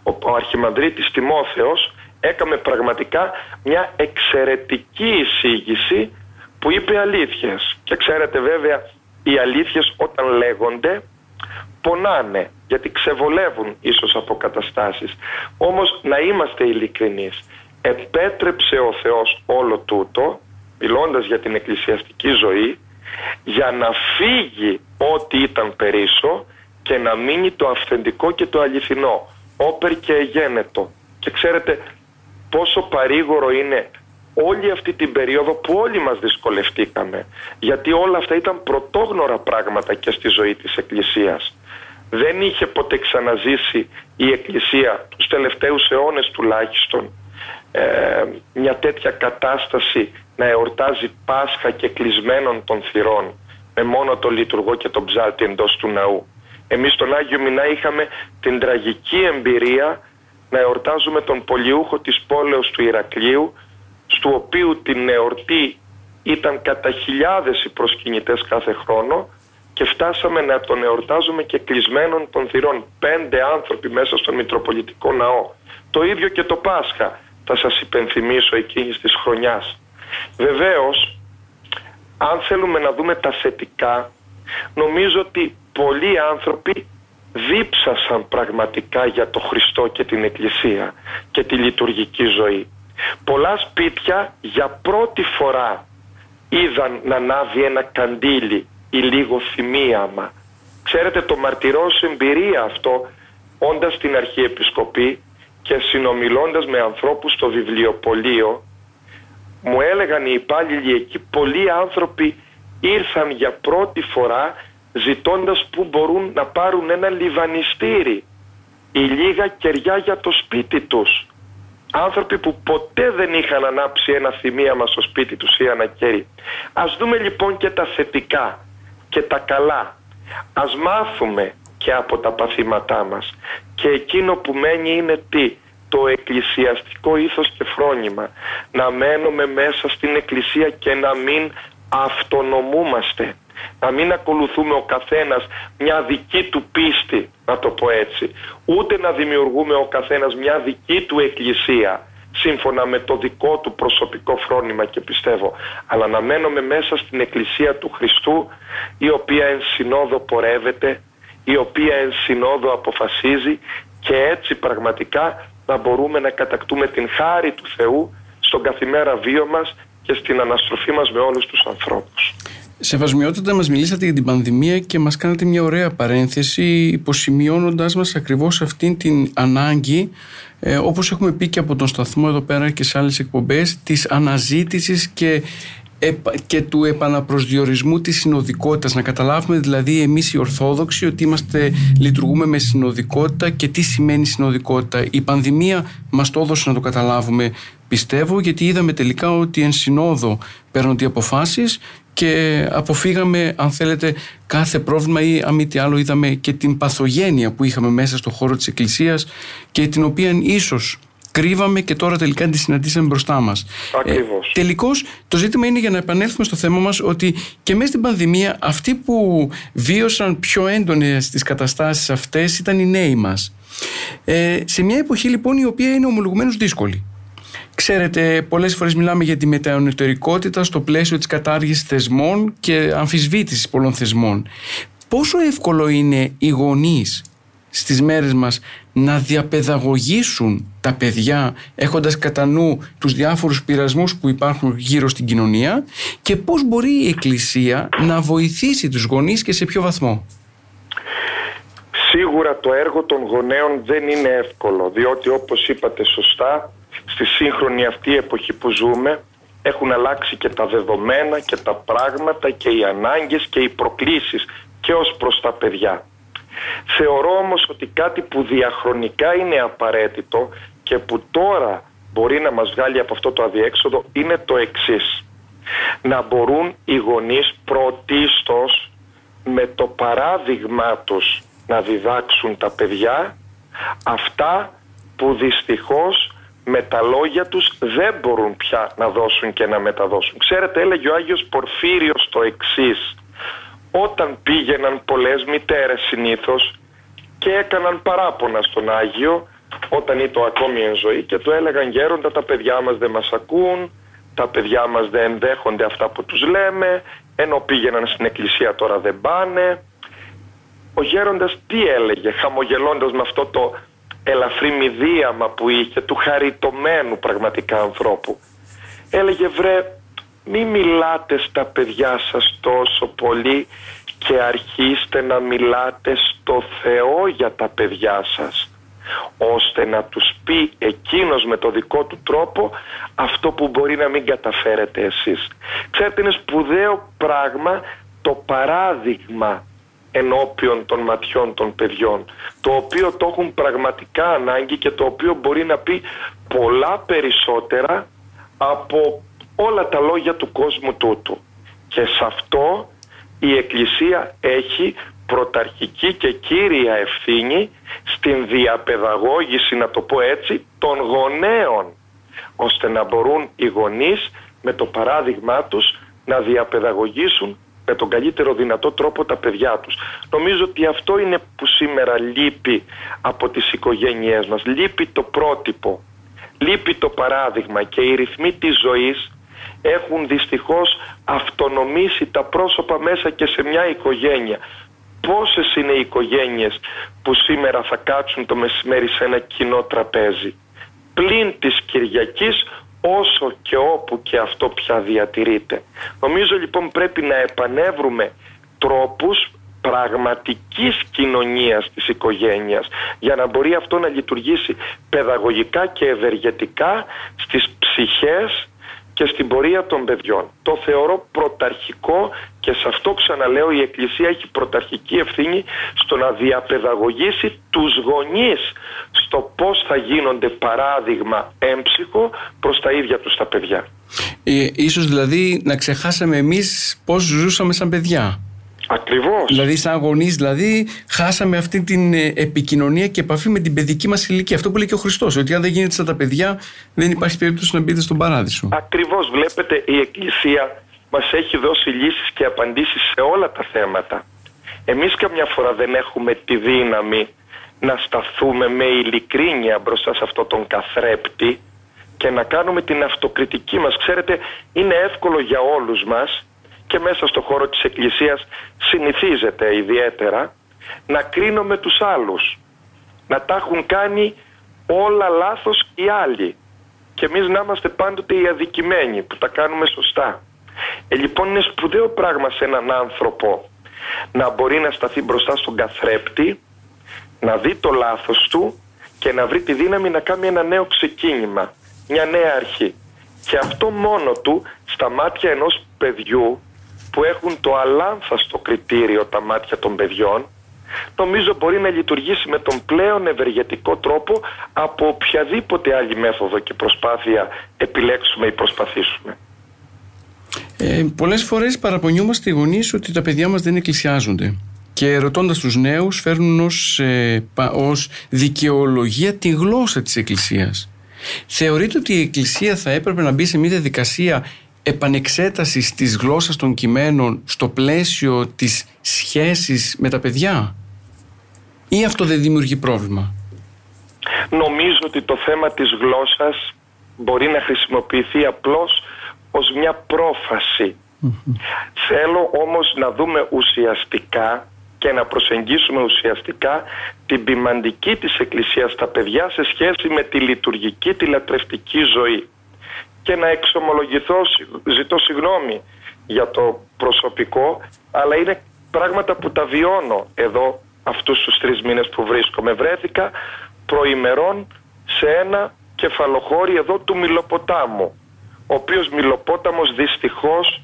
ο Αρχιμανδρίτης Τιμόθεος έκαμε πραγματικά μια εξαιρετική εισήγηση που είπε αλήθειες. Και ξέρετε βέβαια οι αλήθειες όταν λέγονται πονάνε γιατί ξεβολεύουν ίσως από καταστάσεις. Όμως να είμαστε ειλικρινείς. Επέτρεψε ο Θεός όλο τούτο, μιλώντας για την εκκλησιαστική ζωή, για να φύγει ό,τι ήταν περίσω και να μείνει το αυθεντικό και το αληθινό. Όπερ και εγένετο. Και ξέρετε πόσο παρήγορο είναι όλη αυτή την περίοδο που όλοι μας δυσκολευτήκαμε. Γιατί όλα αυτά ήταν πρωτόγνωρα πράγματα και στη ζωή της Εκκλησίας. Δεν είχε ποτέ ξαναζήσει η Εκκλησία τους τελευταίους αιώνες τουλάχιστον ε, μια τέτοια κατάσταση να εορτάζει Πάσχα και κλεισμένων των θυρών με μόνο το λειτουργό και τον ψάλτη εντός του ναού. Εμείς στον Άγιο Μινά είχαμε την τραγική εμπειρία να εορτάζουμε τον πολιούχο της πόλεως του Ηρακλείου στου οποίου την εορτή ήταν κατά χιλιάδες οι προσκυνητές κάθε χρόνο και φτάσαμε να τον εορτάζουμε και κλεισμένων των θυρών. Πέντε άνθρωποι μέσα στον Μητροπολιτικό Ναό. Το ίδιο και το Πάσχα θα σας υπενθυμίσω εκείνης της χρονιάς. Βεβαίως, αν θέλουμε να δούμε τα θετικά, νομίζω ότι πολλοί άνθρωποι δίψασαν πραγματικά για το Χριστό και την Εκκλησία και τη λειτουργική ζωή. Πολλά σπίτια για πρώτη φορά είδαν να ανάβει ένα καντήλι ή λίγο θυμίαμα. Ξέρετε το μαρτυρώ σε εμπειρία αυτό όντας στην Αρχιεπισκοπή και συνομιλώντας με ανθρώπους στο βιβλιοπωλείο μου έλεγαν οι υπάλληλοι εκεί πολλοί άνθρωποι ήρθαν για πρώτη φορά ζητώντας που μπορούν να πάρουν ένα λιβανιστήρι ή λίγα κεριά για το σπίτι τους. Άνθρωποι που ποτέ δεν είχαν ανάψει ένα θυμίαμα στο σπίτι τους ή ένα κέρι. Ας δούμε λοιπόν και τα θετικά και τα καλά. Ας μάθουμε και από τα παθήματά μας. Και εκείνο που μένει είναι τι; Το εκκλησιαστικό ήθος και φρόνημα. Να μένουμε μέσα στην εκκλησία και να μην αυτονομούμαστε. Να μην ακολουθούμε ο καθένας μια δική του πίστη, να το πω έτσι. Ούτε να δημιουργούμε ο καθένας μια δική του εκκλησία σύμφωνα με το δικό του προσωπικό φρόνημα και πιστεύω αλλά να μένουμε μέσα στην εκκλησία του Χριστού η οποία εν συνόδο πορεύεται η οποία εν συνόδο αποφασίζει και έτσι πραγματικά να μπορούμε να κατακτούμε την χάρη του Θεού στον καθημέρα βίο μας και στην αναστροφή μας με όλους τους ανθρώπους. Σεβασμιότητα μας μιλήσατε για την πανδημία και μας κάνατε μια ωραία παρένθεση υποσημειώνοντας μας ακριβώς αυτήν την ανάγκη ε, όπως έχουμε πει και από τον σταθμό εδώ πέρα και σε άλλες εκπομπές της αναζήτησης και και του επαναπροσδιορισμού της συνοδικότητας. Να καταλάβουμε δηλαδή εμείς οι Ορθόδοξοι ότι είμαστε, λειτουργούμε με συνοδικότητα και τι σημαίνει συνοδικότητα. Η πανδημία μας το έδωσε να το καταλάβουμε πιστεύω γιατί είδαμε τελικά ότι εν συνόδο παίρνονται οι αποφάσεις και αποφύγαμε αν θέλετε κάθε πρόβλημα ή αν μη τι άλλο είδαμε και την παθογένεια που είχαμε μέσα στο χώρο της Εκκλησίας και την οποία ίσως κρύβαμε και τώρα τελικά τη συναντήσαμε μπροστά μας. Ακριβώς. Ε, Τελικώς, το ζήτημα είναι για να επανέλθουμε στο θέμα μας ότι και μέσα στην πανδημία αυτοί που βίωσαν πιο έντονες τις καταστάσεις αυτές ήταν οι νέοι μας. Ε, σε μια εποχή λοιπόν η οποία είναι ομολογουμένως δύσκολη. Ξέρετε, πολλές φορές μιλάμε για τη μετανοητερικότητα στο πλαίσιο της κατάργησης θεσμών και αμφισβήτησης πολλών θεσμών. Πόσο εύκολο είναι οι γονείς στις μέρες μας να διαπαιδαγωγήσουν τα παιδιά έχοντας κατά νου τους διάφορους πειρασμούς που υπάρχουν γύρω στην κοινωνία και πώς μπορεί η Εκκλησία να βοηθήσει τους γονείς και σε ποιο βαθμό; Σίγουρα το έργο των γονέων δεν είναι εύκολο διότι όπως είπατε σωστά στη σύγχρονη αυτή εποχή που ζούμε έχουν αλλάξει και τα δεδομένα και τα πράγματα και οι ανάγκες και οι προκλήσεις και ως προς τα παιδιά. Θεωρώ όμως ότι κάτι που διαχρονικά είναι απαραίτητο και που τώρα μπορεί να μας βγάλει από αυτό το αδιέξοδο είναι το εξής. Να μπορούν οι γονείς πρωτίστως με το παράδειγμά τους να διδάξουν τα παιδιά αυτά που δυστυχώς με τα λόγια τους δεν μπορούν πια να δώσουν και να μεταδώσουν. Ξέρετε έλεγε ο Άγιος Πορφύριος το εξής όταν πήγαιναν πολλές μητέρες συνήθως και έκαναν παράπονα στον Άγιο όταν ήταν ακόμη εν ζωή και του έλεγαν γέροντα τα παιδιά μας δεν μας ακούν, τα παιδιά μας δεν δέχονται αυτά που τους λέμε, ενώ πήγαιναν στην εκκλησία τώρα δεν πάνε. Ο γέροντας τι έλεγε χαμογελώντας με αυτό το ελαφρύ μηδίαμα που είχε του χαριτωμένου πραγματικά ανθρώπου. Έλεγε βρε μη μιλάτε στα παιδιά σας τόσο πολύ και αρχίστε να μιλάτε στο Θεό για τα παιδιά σας ώστε να τους πει εκείνος με το δικό του τρόπο αυτό που μπορεί να μην καταφέρετε εσείς. Ξέρετε είναι σπουδαίο πράγμα το παράδειγμα ενώπιον των ματιών των παιδιών το οποίο το έχουν πραγματικά ανάγκη και το οποίο μπορεί να πει πολλά περισσότερα από όλα τα λόγια του κόσμου τούτου. Και σε αυτό η Εκκλησία έχει πρωταρχική και κύρια ευθύνη στην διαπαιδαγώγηση, να το πω έτσι, των γονέων, ώστε να μπορούν οι γονείς με το παράδειγμά τους να διαπαιδαγωγήσουν με τον καλύτερο δυνατό τρόπο τα παιδιά τους. Νομίζω ότι αυτό είναι που σήμερα λείπει από τις οικογένειές μας. Λείπει το πρότυπο, λείπει το παράδειγμα και οι ρυθμοί της ζωής έχουν δυστυχώς αυτονομήσει τα πρόσωπα μέσα και σε μια οικογένεια. Πόσες είναι οι οικογένειες που σήμερα θα κάτσουν το μεσημέρι σε ένα κοινό τραπέζι; Πλην της Κυριακής όσο και όπου και αυτό πια διατηρείται. Νομίζω λοιπόν πρέπει να επανέβρουμε τρόπους πραγματικής κοινωνίας της οικογένειας για να μπορεί αυτό να λειτουργήσει παιδαγωγικά και ευεργετικά στις ψυχές και στην πορεία των παιδιών. Το θεωρώ πρωταρχικό και σε αυτό ξαναλέω η Εκκλησία έχει πρωταρχική ευθύνη στο να διαπαιδαγωγήσει τους γονείς στο πώς θα γίνονται παράδειγμα έμψυχο προς τα ίδια τους τα παιδιά. Ε, ίσως δηλαδή να ξεχάσαμε εμείς πώς ζούσαμε σαν παιδιά. Ακριβώς. Δηλαδή, σαν γονείς, δηλαδή, χάσαμε αυτή την ε, επικοινωνία και επαφή με την παιδική μας ηλικία. Αυτό που λέει και ο Χριστός, ότι αν δεν γίνεται σαν τα παιδιά, δεν υπάρχει περίπτωση να μπείτε στον παράδεισο. Ακριβώς. Βλέπετε, η Εκκλησία μας έχει δώσει λύσεις και απαντήσεις σε όλα τα θέματα. Εμείς καμιά φορά δεν έχουμε τη δύναμη να σταθούμε με ειλικρίνεια μπροστά σε αυτόν τον καθρέπτη και να κάνουμε την αυτοκριτική μας. Ξέρετε, είναι εύκολο για όλους μας και μέσα στο χώρο της Εκκλησίας συνηθίζεται ιδιαίτερα να κρίνουμε τους άλλους. Να τα έχουν κάνει όλα λάθος οι άλλοι. και εμείς να είμαστε πάντοτε οι αδικημένοι που τα κάνουμε σωστά. Ε, λοιπόν είναι σπουδαίο πράγμα σε έναν άνθρωπο να μπορεί να σταθεί μπροστά στον καθρέπτη, να δει το λάθος του και να βρει τη δύναμη να κάνει ένα νέο ξεκίνημα, μια νέα αρχή. Και αυτό μόνο του στα μάτια ενός παιδιού που έχουν το αλάνθαστο κριτήριο τα μάτια των παιδιών νομίζω μπορεί να λειτουργήσει με τον πλέον ευεργετικό τρόπο από οποιαδήποτε άλλη μέθοδο και προσπάθεια επιλέξουμε ή προσπαθήσουμε. Ε, πολλές φορές παραπονιόμαστε οι γονείς ότι τα παιδιά μας δεν εκκλησιάζονται και ρωτώντας τους νέους φέρνουν ως, ε, ως δικαιολογία τη γλώσσα της Εκκλησίας. Θεωρείτε ότι η Εκκλησία θα έπρεπε να μπει σε μια διαδικασία επανεξέτασης της γλώσσας των κειμένων στο πλαίσιο της σχέσης με τα παιδιά; Ή αυτό δεν δημιουργεί πρόβλημα; Νομίζω ότι το θέμα της γλώσσας μπορεί να χρησιμοποιηθεί απλώς ως μια προφαση Θέλω όμως να δούμε ουσιαστικά και να προσεγγίσουμε ουσιαστικά την ποιμαντική της Εκκλησίας στα παιδιά σε σχέση με τη λειτουργική, τη λατρευτική ζωή. Και να εξομολογηθώ, ζητώ συγγνώμη για το προσωπικό, αλλά είναι πράγματα που τα βιώνω εδώ αυτούς τους τρεις μήνες που βρίσκομαι. Βρέθηκα προημερών σε ένα κεφαλοχώρι εδώ του Μιλοποτάμου, ο οποίος Μιλοπόταμος δυστυχώς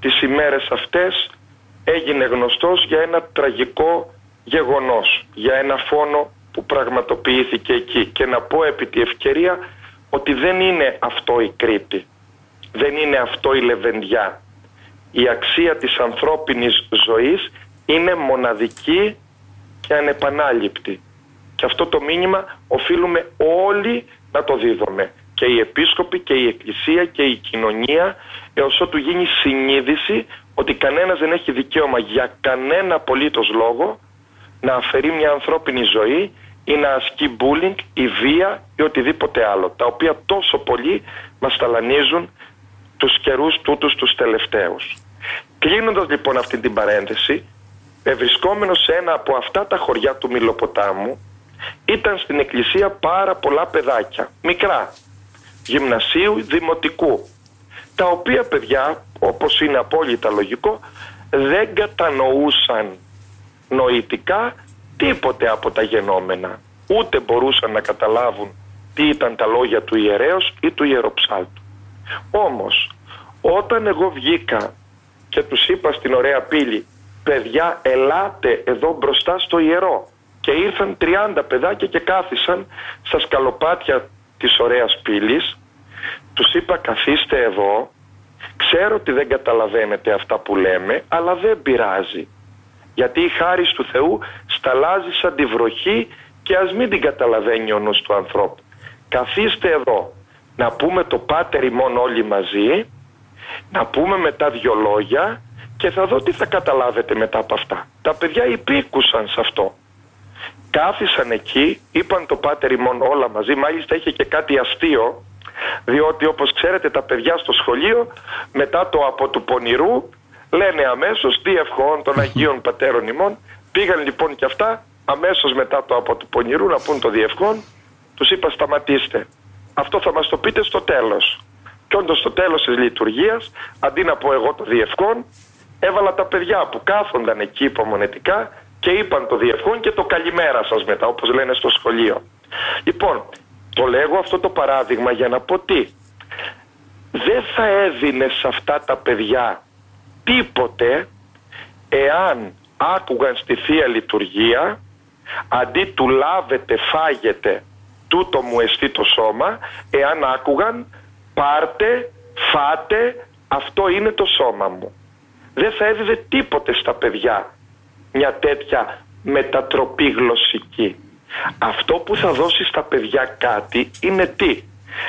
τις ημέρες αυτές έγινε γνωστός για ένα τραγικό γεγονός, για ένα φόνο που πραγματοποιήθηκε εκεί. Και να πω επί τη ευκαιρία ότι δεν είναι αυτό η Κρήτη, δεν είναι αυτό η Λεβενδιά. Η αξία της ανθρώπινης ζωής είναι μοναδική και ανεπανάληπτη. Και αυτό το μήνυμα οφείλουμε όλοι να το δίδουμε. Και οι επίσκοποι και η Εκκλησία και η κοινωνία έως ότου γίνει συνείδηση ότι κανένας δεν έχει δικαίωμα για κανένα απολύτως λόγο να αφαιρεί μια ανθρώπινη ζωή ή να ασκεί bullying ή βία ή οτιδήποτε άλλο τα οποία τόσο πολύ μας ταλανίζουν τους καιρούς τούτους τους τελευταίους. Κλείνοντας λοιπόν αυτή την παρένθεση ευρισκόμενος σε ένα από αυτά τα χωριά του Μιλοποτάμου ήταν στην εκκλησία πάρα πολλά παιδάκια, μικρά, γυμνασίου, δημοτικού τα οποία παιδιά, όπως είναι απόλυτα λογικό, δεν κατανοούσαν νοητικά τίποτε από τα γενόμενα. Ούτε μπορούσαν να καταλάβουν τι ήταν τα λόγια του ιερέως ή του ιεροψάλτου. Όμως, όταν εγώ βγήκα και τους είπα στην ωραία πύλη «Παιδιά, ελάτε εδώ μπροστά στο ιερό» και ήρθαν 30 παιδάκια και κάθισαν στα σκαλοπάτια της ωραίας πύλης τους είπα καθίστε εδώ, ξέρω ότι δεν καταλαβαίνετε αυτά που λέμε, αλλά δεν πειράζει. Γιατί η χάρη του Θεού σταλάζει σαν τη βροχή και ας μην την καταλαβαίνει ο νους του ανθρώπου. Καθίστε εδώ, να πούμε το πάτερ ημών όλοι μαζί, να πούμε μετά δυο λόγια και θα δω τι θα καταλάβετε μετά από αυτά. Τα παιδιά υπήκουσαν σε αυτό. Κάθισαν εκεί, είπαν το πάτερ ημών όλα μαζί, μάλιστα είχε και κάτι αστείο, διότι όπως ξέρετε τα παιδιά στο σχολείο μετά το από του πονηρού λένε αμέσως τι ευχών των Αγίων Πατέρων ημών πήγαν λοιπόν και αυτά αμέσως μετά το από του πονηρού να πούν το διευχών τους είπα σταματήστε. Αυτό θα μας το πείτε στο τέλος. Και όντως στο τέλος της λειτουργίας αντί να πω εγώ το διευχών έβαλα τα παιδιά που κάθονταν εκεί υπομονετικά και είπαν το διευχών και το καλημέρα σας μετά όπως λένε στο σχολείο. Λοιπόν το λέγω αυτό το παράδειγμα για να πω τι. Δεν θα έδινε σε αυτά τα παιδιά τίποτε εάν άκουγαν στη Θεία Λειτουργία αντί του λάβετε φάγετε τούτο μου εστί το σώμα εάν άκουγαν πάρτε φάτε αυτό είναι το σώμα μου. Δεν θα έδινε τίποτε στα παιδιά μια τέτοια μετατροπή γλωσσική. Αυτό που θα δώσει στα παιδιά κάτι είναι τι;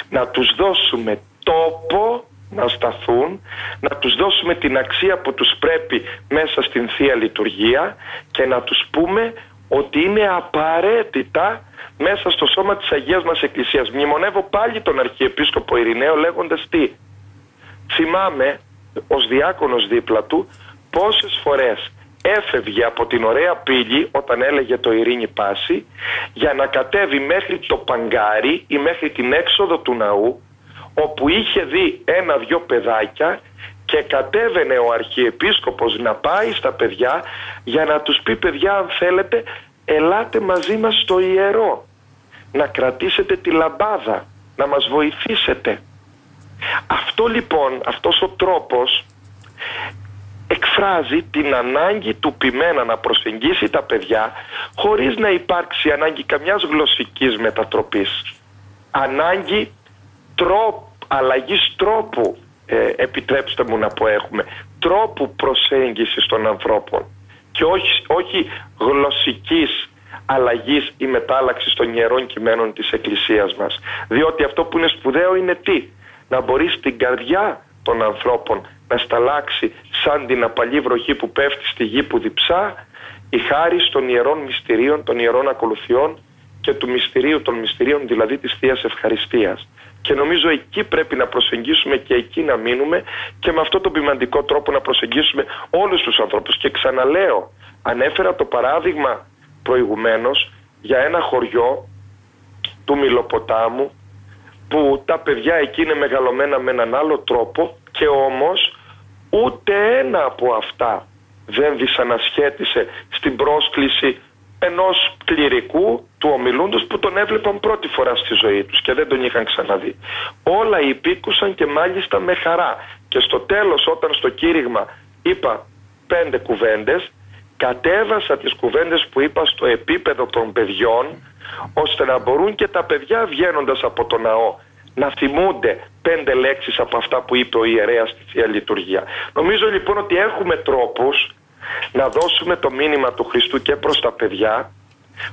Να τους δώσουμε τόπο να σταθούν, να τους δώσουμε την αξία που τους πρέπει μέσα στην Θεία Λειτουργία και να τους πούμε ότι είναι απαραίτητα μέσα στο σώμα της Αγίας μας Εκκλησίας. Μνημονεύω πάλι τον Αρχιεπίσκοπο Ειρηναίο λέγοντας τι. Θυμάμαι ως διάκονος δίπλα του πόσες φορές έφευγε από την ωραία πύλη όταν έλεγε το ειρήνη πάση για να κατέβει μέχρι το παγκάρι ή μέχρι την έξοδο του ναού όπου είχε δει ένα-δυο παιδάκια και κατέβαινε ο Αρχιεπίσκοπος να πάει στα παιδιά για να τους πει παιδιά αν θέλετε ελάτε μαζί μας στο ιερό να κρατήσετε τη λαμπάδα να μας βοηθήσετε αυτό λοιπόν αυτός ο τρόπος εκφράζει την ανάγκη του ποιμένα να προσεγγίσει τα παιδιά χωρίς να υπάρξει ανάγκη καμιάς γλωσσικής μετατροπής. Ανάγκη τρόπου, αλλαγής τρόπου, ε, επιτρέψτε μου να πω έχουμε, τρόπου προσέγγισης των ανθρώπων και όχι, όχι γλωσσικής αλλαγής ή μετάλλαξης των ιερών κειμένων της Εκκλησίας μας. Διότι αυτό που είναι σπουδαίο είναι τι, να μπορείς στην καρδιά των ανθρώπων να σταλάξει σαν την απαλή βροχή που πέφτει στη γη που διψά η χάρη των ιερών μυστηρίων, των ιερών ακολουθιών και του μυστηρίου των μυστηρίων δηλαδή της Θείας Ευχαριστίας. Και νομίζω εκεί πρέπει να προσεγγίσουμε και εκεί να μείνουμε και με αυτό τον ποιμαντικό τρόπο να προσεγγίσουμε όλους τους ανθρώπους. Και ξαναλέω, ανέφερα το παράδειγμα προηγουμένως για ένα χωριό του Μιλοποτάμου που τα παιδιά εκεί είναι μεγαλωμένα με έναν άλλο τρόπο και όμως ούτε ένα από αυτά δεν δυσανασχέτησε στην πρόσκληση ενός κληρικού του ομιλούντος που τον έβλεπαν πρώτη φορά στη ζωή τους και δεν τον είχαν ξαναδεί. Όλα υπήκουσαν και μάλιστα με χαρά και στο τέλος όταν στο κήρυγμα είπα πέντε κουβέντες κατέβασα τις κουβέντες που είπα στο επίπεδο των παιδιών ώστε να μπορούν και τα παιδιά βγαίνοντας από το ναό να θυμούνται πέντε λέξεις από αυτά που είπε ο ιερέας στη Θεία Λειτουργία. Νομίζω λοιπόν ότι έχουμε τρόπους να δώσουμε το μήνυμα του Χριστού και προς τα παιδιά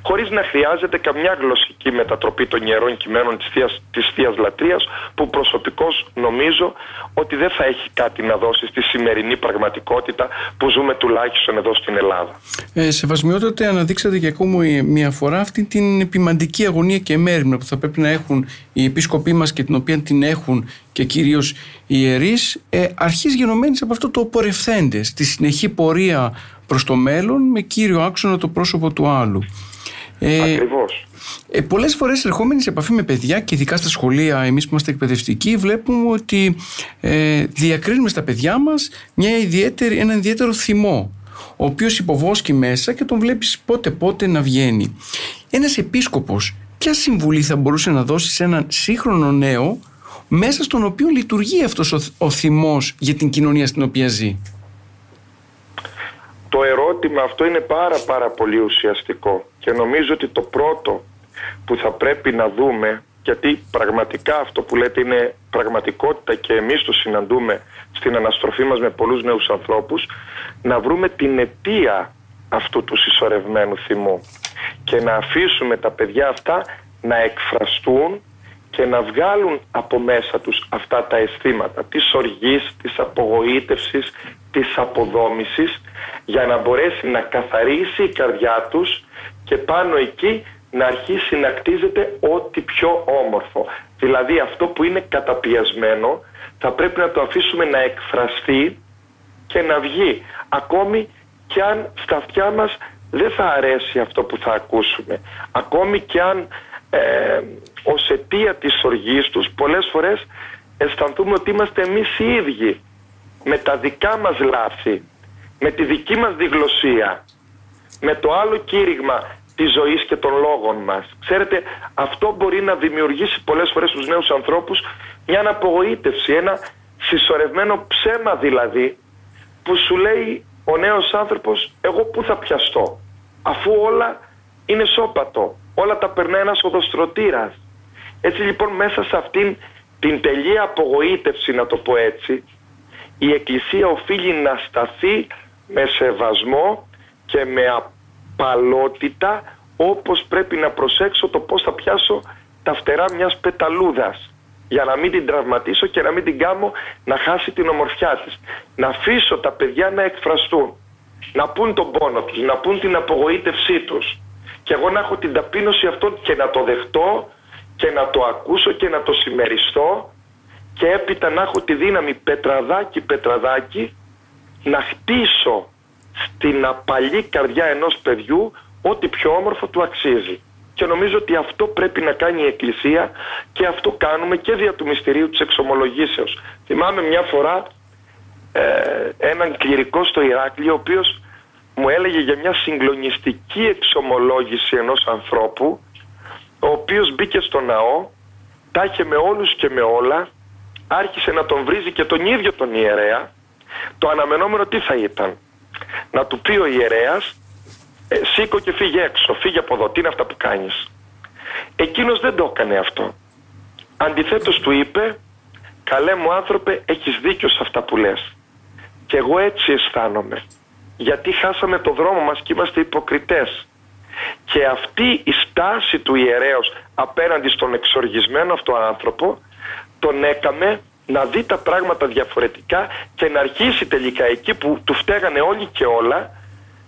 χωρίς να χρειάζεται καμιά γλωσσική μετατροπή των ιερών κειμένων της Θείας, της Θείας Λατρείας που προσωπικώς νομίζω ότι δεν θα έχει κάτι να δώσει στη σημερινή πραγματικότητα που ζούμε τουλάχιστον εδώ στην Ελλάδα. Ε, Σεβασμιότατε αναδείξατε και ακόμα μια φορά αυτή την επιμαντική αγωνία και μέρημνα που θα πρέπει να έχουν οι επίσκοποι μας και την οποία την έχουν και κυρίως οι ιερείς ε, αρχής γενομένης από αυτό το πορευθέντες, τη συνεχή πορεία προς το μέλλον με κύριο άξονα το πρόσωπο του άλλου. Ε, Ακριβώς. Ε, Πολλές φορές ερχόμενοι σε επαφή με παιδιά και ειδικά στα σχολεία, εμείς που είμαστε εκπαιδευτικοί, βλέπουμε ότι ε, διακρίνουμε στα παιδιά μας ένα ιδιαίτερο θυμό, ο οποίος υποβόσκει μέσα και τον βλέπεις πότε πότε να βγαίνει. Ένας επίσκοπος, ποια συμβουλή θα μπορούσε να δώσει σε έναν σύγχρονο νέο, μέσα στον οποίο λειτουργεί αυτός ο, ο θυμός για την κοινωνία στην οποία ζει; Το ερώτημα αυτό είναι πάρα πάρα πολύ ουσιαστικό και νομίζω ότι το πρώτο που θα πρέπει να δούμε γιατί πραγματικά αυτό που λέτε είναι πραγματικότητα και εμείς το συναντούμε στην αναστροφή μας με πολλούς νέους ανθρώπους να βρούμε την αιτία αυτού του συσσωρευμένου θυμού και να αφήσουμε τα παιδιά αυτά να εκφραστούν και να βγάλουν από μέσα τους αυτά τα αισθήματα της οργής, της απογοήτευσης, της αποδόμησης για να μπορέσει να καθαρίσει η καρδιά τους και πάνω εκεί να αρχίσει να κτίζεται ό,τι πιο όμορφο. Δηλαδή αυτό που είναι καταπιασμένο θα πρέπει να το αφήσουμε να εκφραστεί και να βγει. Ακόμη και αν στα αυτιά μας δεν θα αρέσει αυτό που θα ακούσουμε. Ακόμη και αν ε, ως αιτία της οργής τους πολλές φορές αισθανθούμε ότι είμαστε εμείς οι ίδιοι με τα δικά μας λάθη, με τη δική μας διγλωσία, με το άλλο κήρυγμα της ζωής και των λόγων μας. Ξέρετε, αυτό μπορεί να δημιουργήσει πολλές φορές στους νέους ανθρώπους μια απογοήτευση, ένα συσσωρευμένο ψέμα δηλαδή, που σου λέει ο νέος άνθρωπος εγώ πού θα πιαστώ, αφού όλα είναι σώπατο, όλα τα περνάει ένας οδοστρωτήρας. Έτσι λοιπόν μέσα σε αυτήν την τελεία απογοήτευση να το πω έτσι, η Εκκλησία οφείλει να σταθεί με σεβασμό και με απαλότητα όπως πρέπει να προσέξω το πώς θα πιάσω τα φτερά μιας πεταλούδας για να μην την τραυματίσω και να μην την κάνω να χάσει την ομορφιά της. Να αφήσω τα παιδιά να εκφραστούν, να πούν τον πόνο τους, να πούν την απογοήτευσή τους και εγώ να έχω την ταπείνωση αυτών και να το δεχτώ και να το ακούσω και να το συμμεριστώ και έπειτα να έχω τη δύναμη πετραδάκι πετραδάκι να χτίσω στην απαλή καρδιά ενός παιδιού ό,τι πιο όμορφο του αξίζει. Και νομίζω ότι αυτό πρέπει να κάνει η Εκκλησία και αυτό κάνουμε και δια του μυστηρίου της εξομολογήσεως. Θυμάμαι μια φορά ε, έναν κληρικό στο Ηράκλειο ο οποίος μου έλεγε για μια συγκλονιστική εξομολόγηση ενός ανθρώπου ο οποίος μπήκε στο ναό, τα είχε με όλους και με όλα, άρχισε να τον βρίζει και τον ίδιο τον ιερέα, το αναμενόμενο τι θα ήταν; Να του πει ο ιερέας, ε, σήκω και φύγε έξω, φύγε από εδώ, τι είναι αυτά που κάνεις. Εκείνος δεν το έκανε αυτό. Αντιθέτως του είπε, καλέ μου άνθρωπε, έχεις δίκιο σε αυτά που λες. Και εγώ έτσι αισθάνομαι. Γιατί χάσαμε το δρόμο μας και είμαστε υποκριτές. Και αυτή η στάση του ιερέως απέναντι στον εξοργισμένο αυτό άνθρωπο τον έκαμε να δει τα πράγματα διαφορετικά και να αρχίσει τελικά εκεί που του φταίγανε όλοι και όλα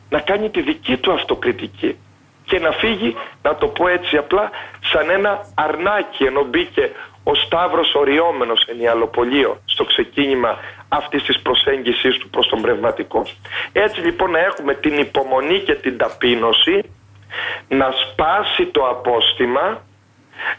να κάνει τη δική του αυτοκριτική και να φύγει, να το πω έτσι απλά, σαν ένα αρνάκι ενώ μπήκε ο Σταύρος οριόμενος εν ιαλοπολείο στο ξεκίνημα αυτής της προσέγγισης του προς τον πνευματικό. Έτσι λοιπόν να έχουμε την υπομονή και την ταπείνωση να σπάσει το απόστημα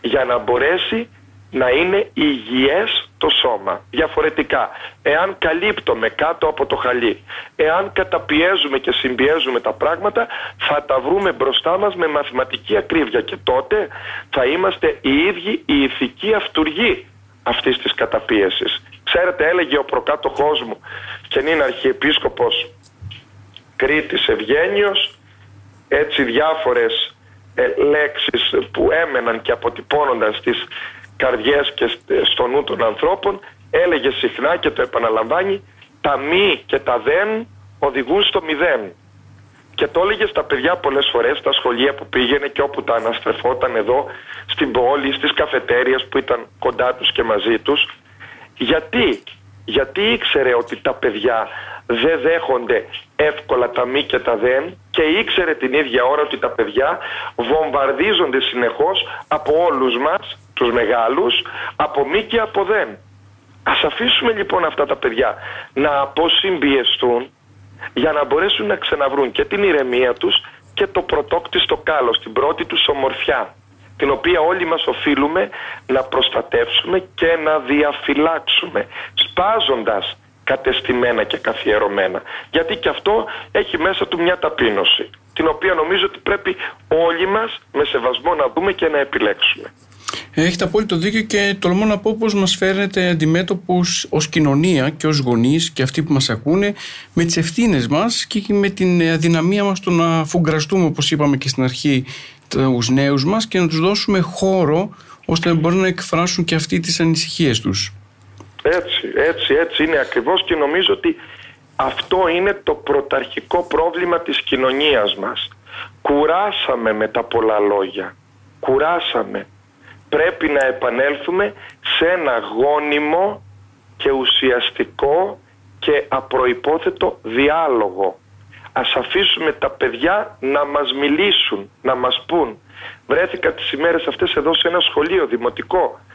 για να μπορέσει να είναι υγιές το σώμα. Διαφορετικά, εάν καλύπτουμε κάτω από το χαλί, εάν καταπιέζουμε και συμπιέζουμε τα πράγματα, θα τα βρούμε μπροστά μας με μαθηματική ακρίβεια και τότε θα είμαστε οι ίδιοι οι ηθικοί αυτούργοι αυτής της καταπίεσης. Ξέρετε, έλεγε ο προκάτοχός μου και είναι αρχιεπίσκοπος Κρήτης Ευγένιος, έτσι διάφορες ε, λέξεις που έμεναν και αποτυπώνονταν στις καρδιές και στο νου των ανθρώπων έλεγε συχνά και το επαναλαμβάνει τα μη και τα δεν οδηγούν στο μηδέν και το έλεγε στα παιδιά πολλές φορές στα σχολεία που πήγαινε και όπου τα αναστρεφόταν εδώ στην πόλη, στις καφετέριες που ήταν κοντά τους και μαζί τους. Γιατί, γιατί ήξερε ότι τα παιδιά δεν δέχονται εύκολα τα μη και τα δεν και ήξερε την ίδια ώρα ότι τα παιδιά βομβαρδίζονται συνεχώς από όλους μας, τους μεγάλους, από μη και από δεν. Ας αφήσουμε λοιπόν αυτά τα παιδιά να αποσυμπιεστούν για να μπορέσουν να ξαναβρούν και την ηρεμία τους και το πρωτόκτιστο κάλος, την πρώτη τους ομορφιά την οποία όλοι μας οφείλουμε να προστατεύσουμε και να διαφυλάξουμε σπάζοντας κατεστημένα και καθιερωμένα. Γιατί και αυτό έχει μέσα του μια ταπείνωση, την οποία νομίζω ότι πρέπει όλοι μας με σεβασμό να δούμε και να επιλέξουμε. Έχετε απόλυτο δίκιο και τολμώ να πω πως μας φέρνετε αντιμέτωπους ως κοινωνία και ως γονείς και αυτοί που μας ακούνε με τις ευθύνες μας και με την αδυναμία μας το να φουγκραστούμε όπως είπαμε και στην αρχή τους νέους μας και να τους δώσουμε χώρο ώστε να μπορούν να εκφράσουν και αυτοί τις ανησυχίες τους. Έτσι, έτσι, έτσι είναι ακριβώς και νομίζω ότι αυτό είναι το πρωταρχικό πρόβλημα της κοινωνίας μας. Κουράσαμε με τα πολλά λόγια. Κουράσαμε. Πρέπει να επανέλθουμε σε ένα γόνιμο και ουσιαστικό και απροϋπόθετο διάλογο. Ας αφήσουμε τα παιδιά να μας μιλήσουν, να μας πούν. Βρέθηκα τις ημέρες αυτές εδώ σε ένα σχολείο δημοτικό ε,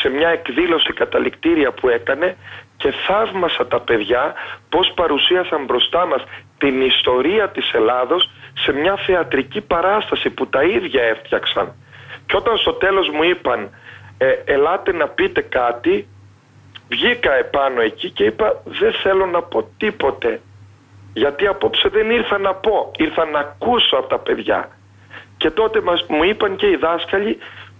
σε μια εκδήλωση καταληκτήρια που έκανε και θαύμασα τα παιδιά πώς παρουσίασαν μπροστά μας την ιστορία της Ελλάδος σε μια θεατρική παράσταση που τα ίδια έφτιαξαν. Και όταν στο τέλος μου είπαν ε, ελάτε να πείτε κάτι βγήκα επάνω εκεί και είπα δεν θέλω να πω τίποτε γιατί απόψε δεν ήρθα να πω, ήρθα να ακούσω από τα παιδιά. Και τότε μας, μου είπαν και οι δάσκαλοι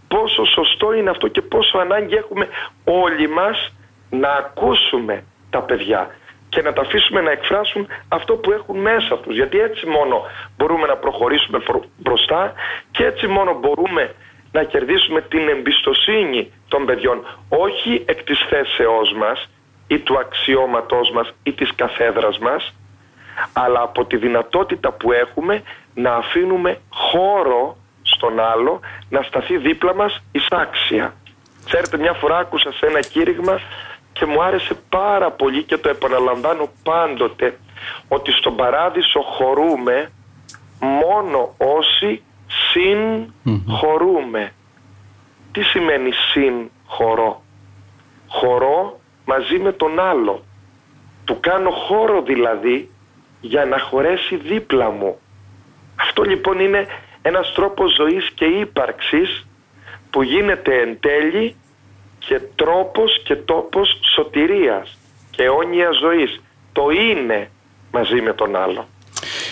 πόσο σωστό είναι αυτό και πόσο ανάγκη έχουμε όλοι μας να ακούσουμε τα παιδιά και να τα αφήσουμε να εκφράσουν αυτό που έχουν μέσα τους. Γιατί έτσι μόνο μπορούμε να προχωρήσουμε μπροστά και έτσι μόνο μπορούμε να κερδίσουμε την εμπιστοσύνη των παιδιών. Όχι εκ της θέσεώς μας ή του αξιώματός μας ή της καθέδρας μας, αλλά από τη δυνατότητα που έχουμε να αφήνουμε χώρο στον άλλο να σταθεί δίπλα μας εισάξια. Ξέρετε μια φορά άκουσα σε ένα κήρυγμα και μου άρεσε πάρα πολύ και το επαναλαμβάνω πάντοτε ότι στον παράδεισο χωρούμε μόνο όσοι συγχωρούμε. Τι σημαίνει συγχωρώ. Χωρώ μαζί με τον άλλο. Του κάνω χώρο δηλαδή για να χωρέσει δίπλα μου. Αυτό λοιπόν είναι ένας τρόπος ζωής και ύπαρξης που γίνεται εν τέλει και τρόπος και τόπος σωτηρίας και αιώνια ζωής. Το είναι μαζί με τον άλλο.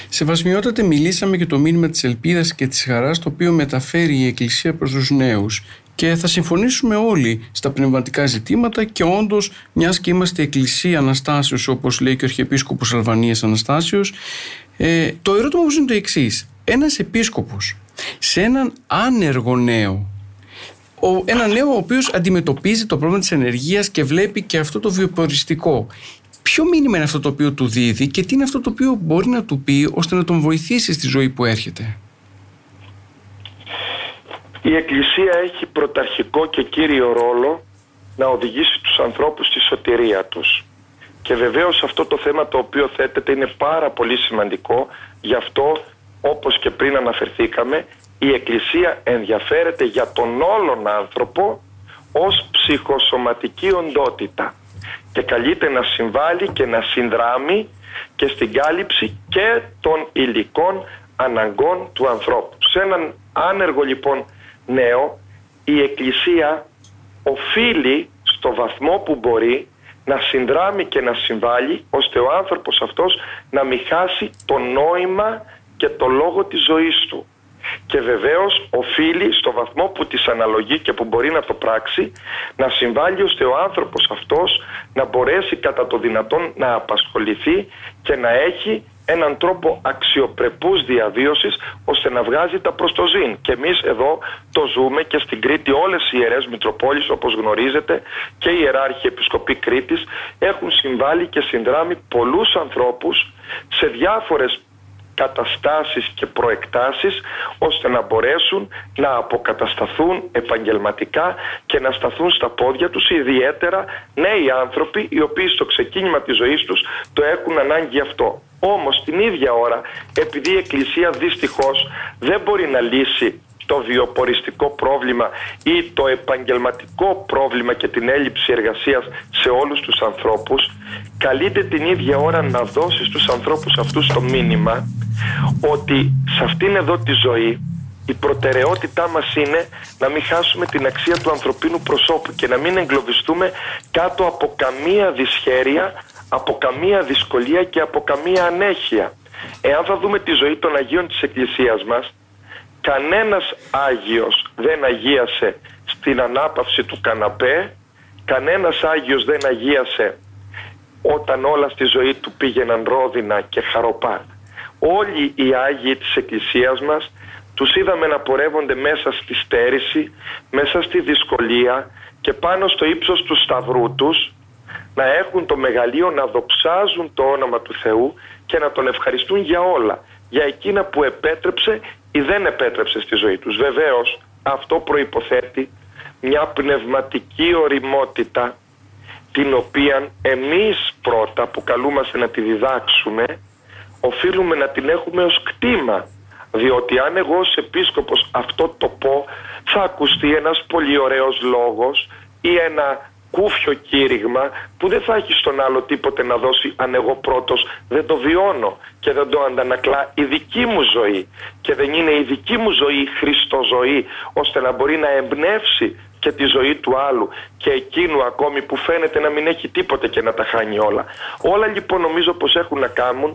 Σεβασμιότατε μιλήσαμε για το μήνυμα της ελπίδας και της χαράς το οποίο μεταφέρει η Εκκλησία προς τους νέους και θα συμφωνήσουμε όλοι στα πνευματικά ζητήματα και όντως, μιας και είμαστε Εκκλησία Αναστάσεως όπως λέει και ο Αρχιεπίσκοπος Αλβανίας Αναστάσεως ε, το ερώτημα μου είναι το εξής. Ένας επίσκοπος σε έναν άνεργο νέο ο, ένα νέο ο οποίος αντιμετωπίζει το πρόβλημα της ενεργείας και βλέπει και αυτό το βιοποριστικό ποιο μήνυμα είναι αυτό το οποίο του δίδει και τι είναι αυτό το οποίο μπορεί να του πει ώστε να τον βοηθήσει στη ζωή που έρχεται; Η Εκκλησία έχει πρωταρχικό και κύριο ρόλο να οδηγήσει τους ανθρώπους στη σωτηρία τους. Και βεβαίως αυτό το θέμα το οποίο θέτεται είναι πάρα πολύ σημαντικό, γι' αυτό όπως και πριν αναφερθήκαμε, η Εκκλησία ενδιαφέρεται για τον όλον άνθρωπο ως ψυχοσωματική οντότητα και καλείται να συμβάλλει και να συνδράμει και στην κάλυψη και των υλικών αναγκών του ανθρώπου. Σε έναν άνεργο λοιπόν νέο η Εκκλησία οφείλει στο βαθμό που μπορεί να συνδράμει και να συμβάλλει ώστε ο άνθρωπος αυτός να μην χάσει το νόημα και το λόγο της ζωής του και βεβαίως οφείλει στο βαθμό που της αναλογεί και που μπορεί να το πράξει να συμβάλλει ώστε ο άνθρωπος αυτός να μπορέσει κατά το δυνατόν να απασχοληθεί και να έχει έναν τρόπο αξιοπρεπούς διαβίωσης ώστε να βγάζει τα προς το ζήν. Και εμείς εδώ το ζούμε και στην Κρήτη όλες οι ιερές Μητροπόλεις όπως γνωρίζετε και οι ιεράρχοι Επισκοπή Κρήτης έχουν συμβάλει και συνδράμει πολλούς ανθρώπους σε διάφορες καταστάσεις και προεκτάσεις ώστε να μπορέσουν να αποκατασταθούν επαγγελματικά και να σταθούν στα πόδια τους ιδιαίτερα νέοι άνθρωποι οι οποίοι στο ξεκίνημα της ζωής τους το έχουν ανάγκη αυτό. Όμως την ίδια ώρα επειδή η Εκκλησία δυστυχώς δεν μπορεί να λύσει το βιοποριστικό πρόβλημα ή το επαγγελματικό πρόβλημα και την έλλειψη εργασίας σε όλους τους ανθρώπους καλείται την ίδια ώρα να δώσει στους ανθρώπους αυτούς το μήνυμα ότι σε αυτήν εδώ τη ζωή η προτεραιότητά μας είναι να μην χάσουμε την αξία του ανθρωπίνου προσώπου και να μην εγκλωβιστούμε κάτω από καμία δυσχέρεια, από καμία δυσκολία και από καμία ανέχεια. Εάν θα δούμε τη ζωή των Αγίων της Εκκλησίας μας, κανένας Άγιος δεν αγίασε στην ανάπαυση του καναπέ, κανένας Άγιος δεν αγίασε όταν όλα στη ζωή του πήγαιναν ρόδινα και χαροπά. Όλοι οι Άγιοι της Εκκλησίας μας τους είδαμε να πορεύονται μέσα στη στέρηση, μέσα στη δυσκολία και πάνω στο ύψος του σταυρού τους να έχουν το μεγαλείο να δοξάζουν το όνομα του Θεού και να τον ευχαριστούν για όλα, για εκείνα που επέτρεψε ή δεν επέτρεψε στη ζωή τους. Βεβαίως αυτό προϋποθέτει μια πνευματική οριμότητα την οποία εμείς πρώτα που καλούμαστε να τη διδάξουμε οφείλουμε να την έχουμε ως κτήμα. Διότι αν εγώ ως επίσκοπος αυτό το πω θα ακουστεί ένας πολύ ωραίος λόγος ή ένα κούφιο κήρυγμα που δεν θα έχει στον άλλο τίποτε να δώσει αν εγώ πρώτος δεν το βιώνω και δεν το αντανακλά η δική μου ζωή. Και δεν είναι η δική μου ζωή χριστοζωή ώστε να μπορεί να εμπνεύσει και τη ζωή του άλλου και εκείνου ακόμη που φαίνεται να μην έχει τίποτε και να τα χάνει όλα. Όλα λοιπόν νομίζω πως έχουν να κάνουν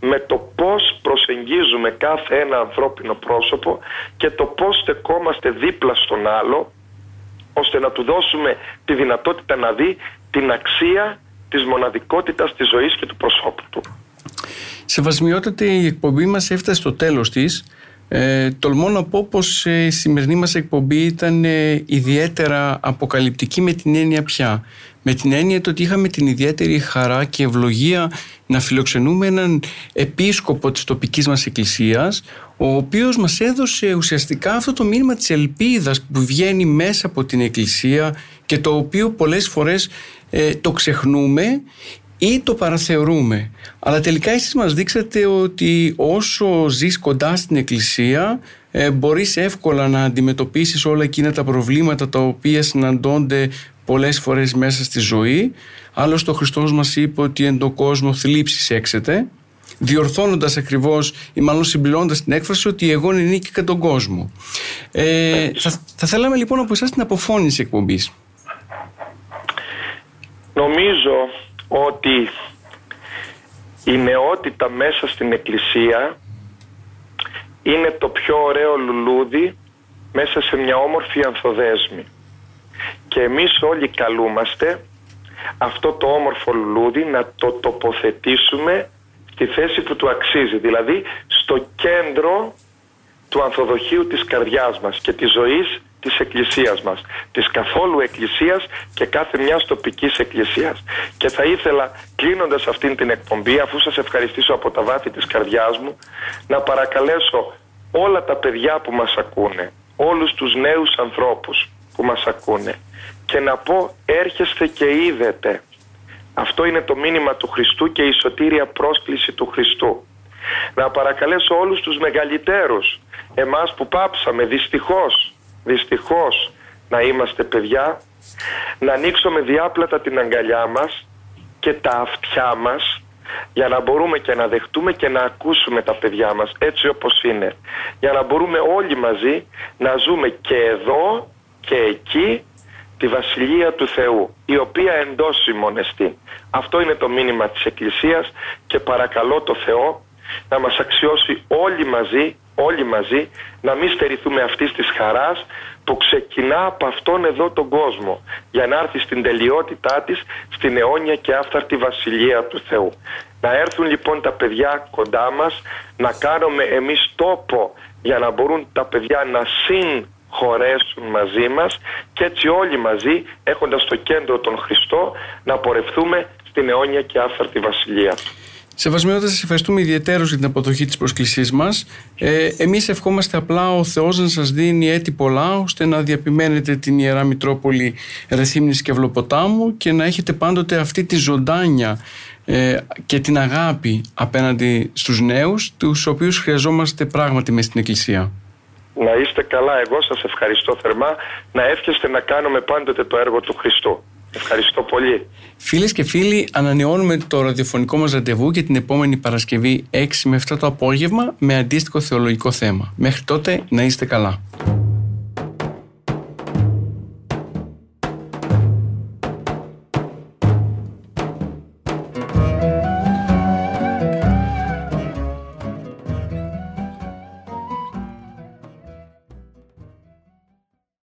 με το πώς προσεγγίζουμε κάθε ένα ανθρώπινο πρόσωπο και το πώς στεκόμαστε δίπλα στον άλλο ώστε να του δώσουμε τη δυνατότητα να δει την αξία της μοναδικότητας της ζωής και του προσώπου του. Σεβασμιότατε η εκπομπή μας έφτασε στο τέλος της. Ε, τολμώ να πω πως ε, η σημερινή μας εκπομπή ήταν ε, ιδιαίτερα αποκαλυπτική με την έννοια πια. Με την έννοια το ότι είχαμε την ιδιαίτερη χαρά και ευλογία να φιλοξενούμε έναν επίσκοπο της τοπικής μας εκκλησίας ο οποίος μας έδωσε ουσιαστικά αυτό το μήνυμα της ελπίδας που βγαίνει μέσα από την εκκλησία και το οποίο πολλές φορές ε, το ξεχνούμε ή το παραθεωρούμε. Αλλά τελικά εσείς μας δείξατε ότι όσο ζεις κοντά στην εκκλησία ε, μπορείς εύκολα να αντιμετωπίσεις όλα εκείνα τα προβλήματα τα οποία συναντώνται πολλές φορές μέσα στη ζωή. Άλλωστε ο Χριστός μας είπε ότι εν το κόσμο θλίψεις έξετε διορθώνοντας ακριβώς ή μάλλον συμπληρώνοντας την έκφραση ότι εγώ νίκη και τον κόσμο. Ε, θα, θα θέλαμε λοιπόν από εσάς την αποφώνηση εκπομπής. Νομίζω ότι η νεότητα μέσα στην εκκλησία είναι το πιο ωραίο λουλούδι μέσα σε μια όμορφη ανθοδέσμη. Και εμείς όλοι καλούμαστε αυτό το όμορφο λουλούδι να το τοποθετήσουμε στη θέση που του αξίζει, δηλαδή στο κέντρο του ανθοδοχείου της καρδιάς μας και της ζωής της εκκλησίας μας, της καθόλου εκκλησίας και κάθε μιας τοπικής εκκλησίας. Και θα ήθελα κλείνοντας αυτήν την εκπομπή, αφού σας ευχαριστήσω από τα βάθη της καρδιάς μου, να παρακαλέσω όλα τα παιδιά που μας ακούνε, όλους τους νέους ανθρώπους που μας ακούνε και να πω έρχεστε και είδετε. Αυτό είναι το μήνυμα του Χριστού και η σωτήρια πρόσκληση του Χριστού. Να παρακαλέσω όλους τους μεγαλύτερους, εμάς που πάψαμε δυστυχώς, δυστυχώς να είμαστε παιδιά, να ανοίξουμε διάπλατα την αγκαλιά μας και τα αυτιά μας για να μπορούμε και να δεχτούμε και να ακούσουμε τα παιδιά μας έτσι όπως είναι. Για να μπορούμε όλοι μαζί να ζούμε και εδώ και εκεί τη Βασιλεία του Θεού, η οποία εντός εστί. Αυτό είναι το μήνυμα της Εκκλησίας και παρακαλώ το Θεό να μας αξιώσει όλοι μαζί, όλοι μαζί, να μην στερηθούμε αυτής της χαράς που ξεκινά από αυτόν εδώ τον κόσμο για να έρθει στην τελειότητά της στην αιώνια και άφθαρτη Βασιλεία του Θεού. Να έρθουν λοιπόν τα παιδιά κοντά μας, να κάνουμε εμείς τόπο για να μπορούν τα παιδιά να συγχωρέσουν μαζί μας και έτσι όλοι μαζί έχοντας στο κέντρο τον Χριστό να πορευθούμε στην αιώνια και άφθαρτη Βασιλεία του. Σεβασμιότητα, σας ευχαριστούμε ιδιαίτερω για την αποδοχή της πρόσκλησή μας. Ε, Εμείς ευχόμαστε απλά ο Θεός να σας δίνει έτη πολλά, ώστε να διαπημένετε την ιερά Μητρόπολη Ρεθύμνης και Βλοποτάμου και να έχετε πάντοτε αυτή τη ζωντάνια ε, και την αγάπη απέναντι στους νέους, τους οποίους χρειαζόμαστε πράγματι μες στην Εκκλησία. Να είστε καλά, εγώ σας ευχαριστώ θερμά, να εύχεστε να κάνουμε πάντοτε το έργο του Χριστού. Ευχαριστώ πολύ. Φίλες και φίλοι, ανανεώνουμε το ραδιοφωνικό μας ραντεβού για την επόμενη Παρασκευή 6 με 7 το απόγευμα με αντίστοιχο θεολογικό θέμα. Μέχρι τότε να είστε καλά.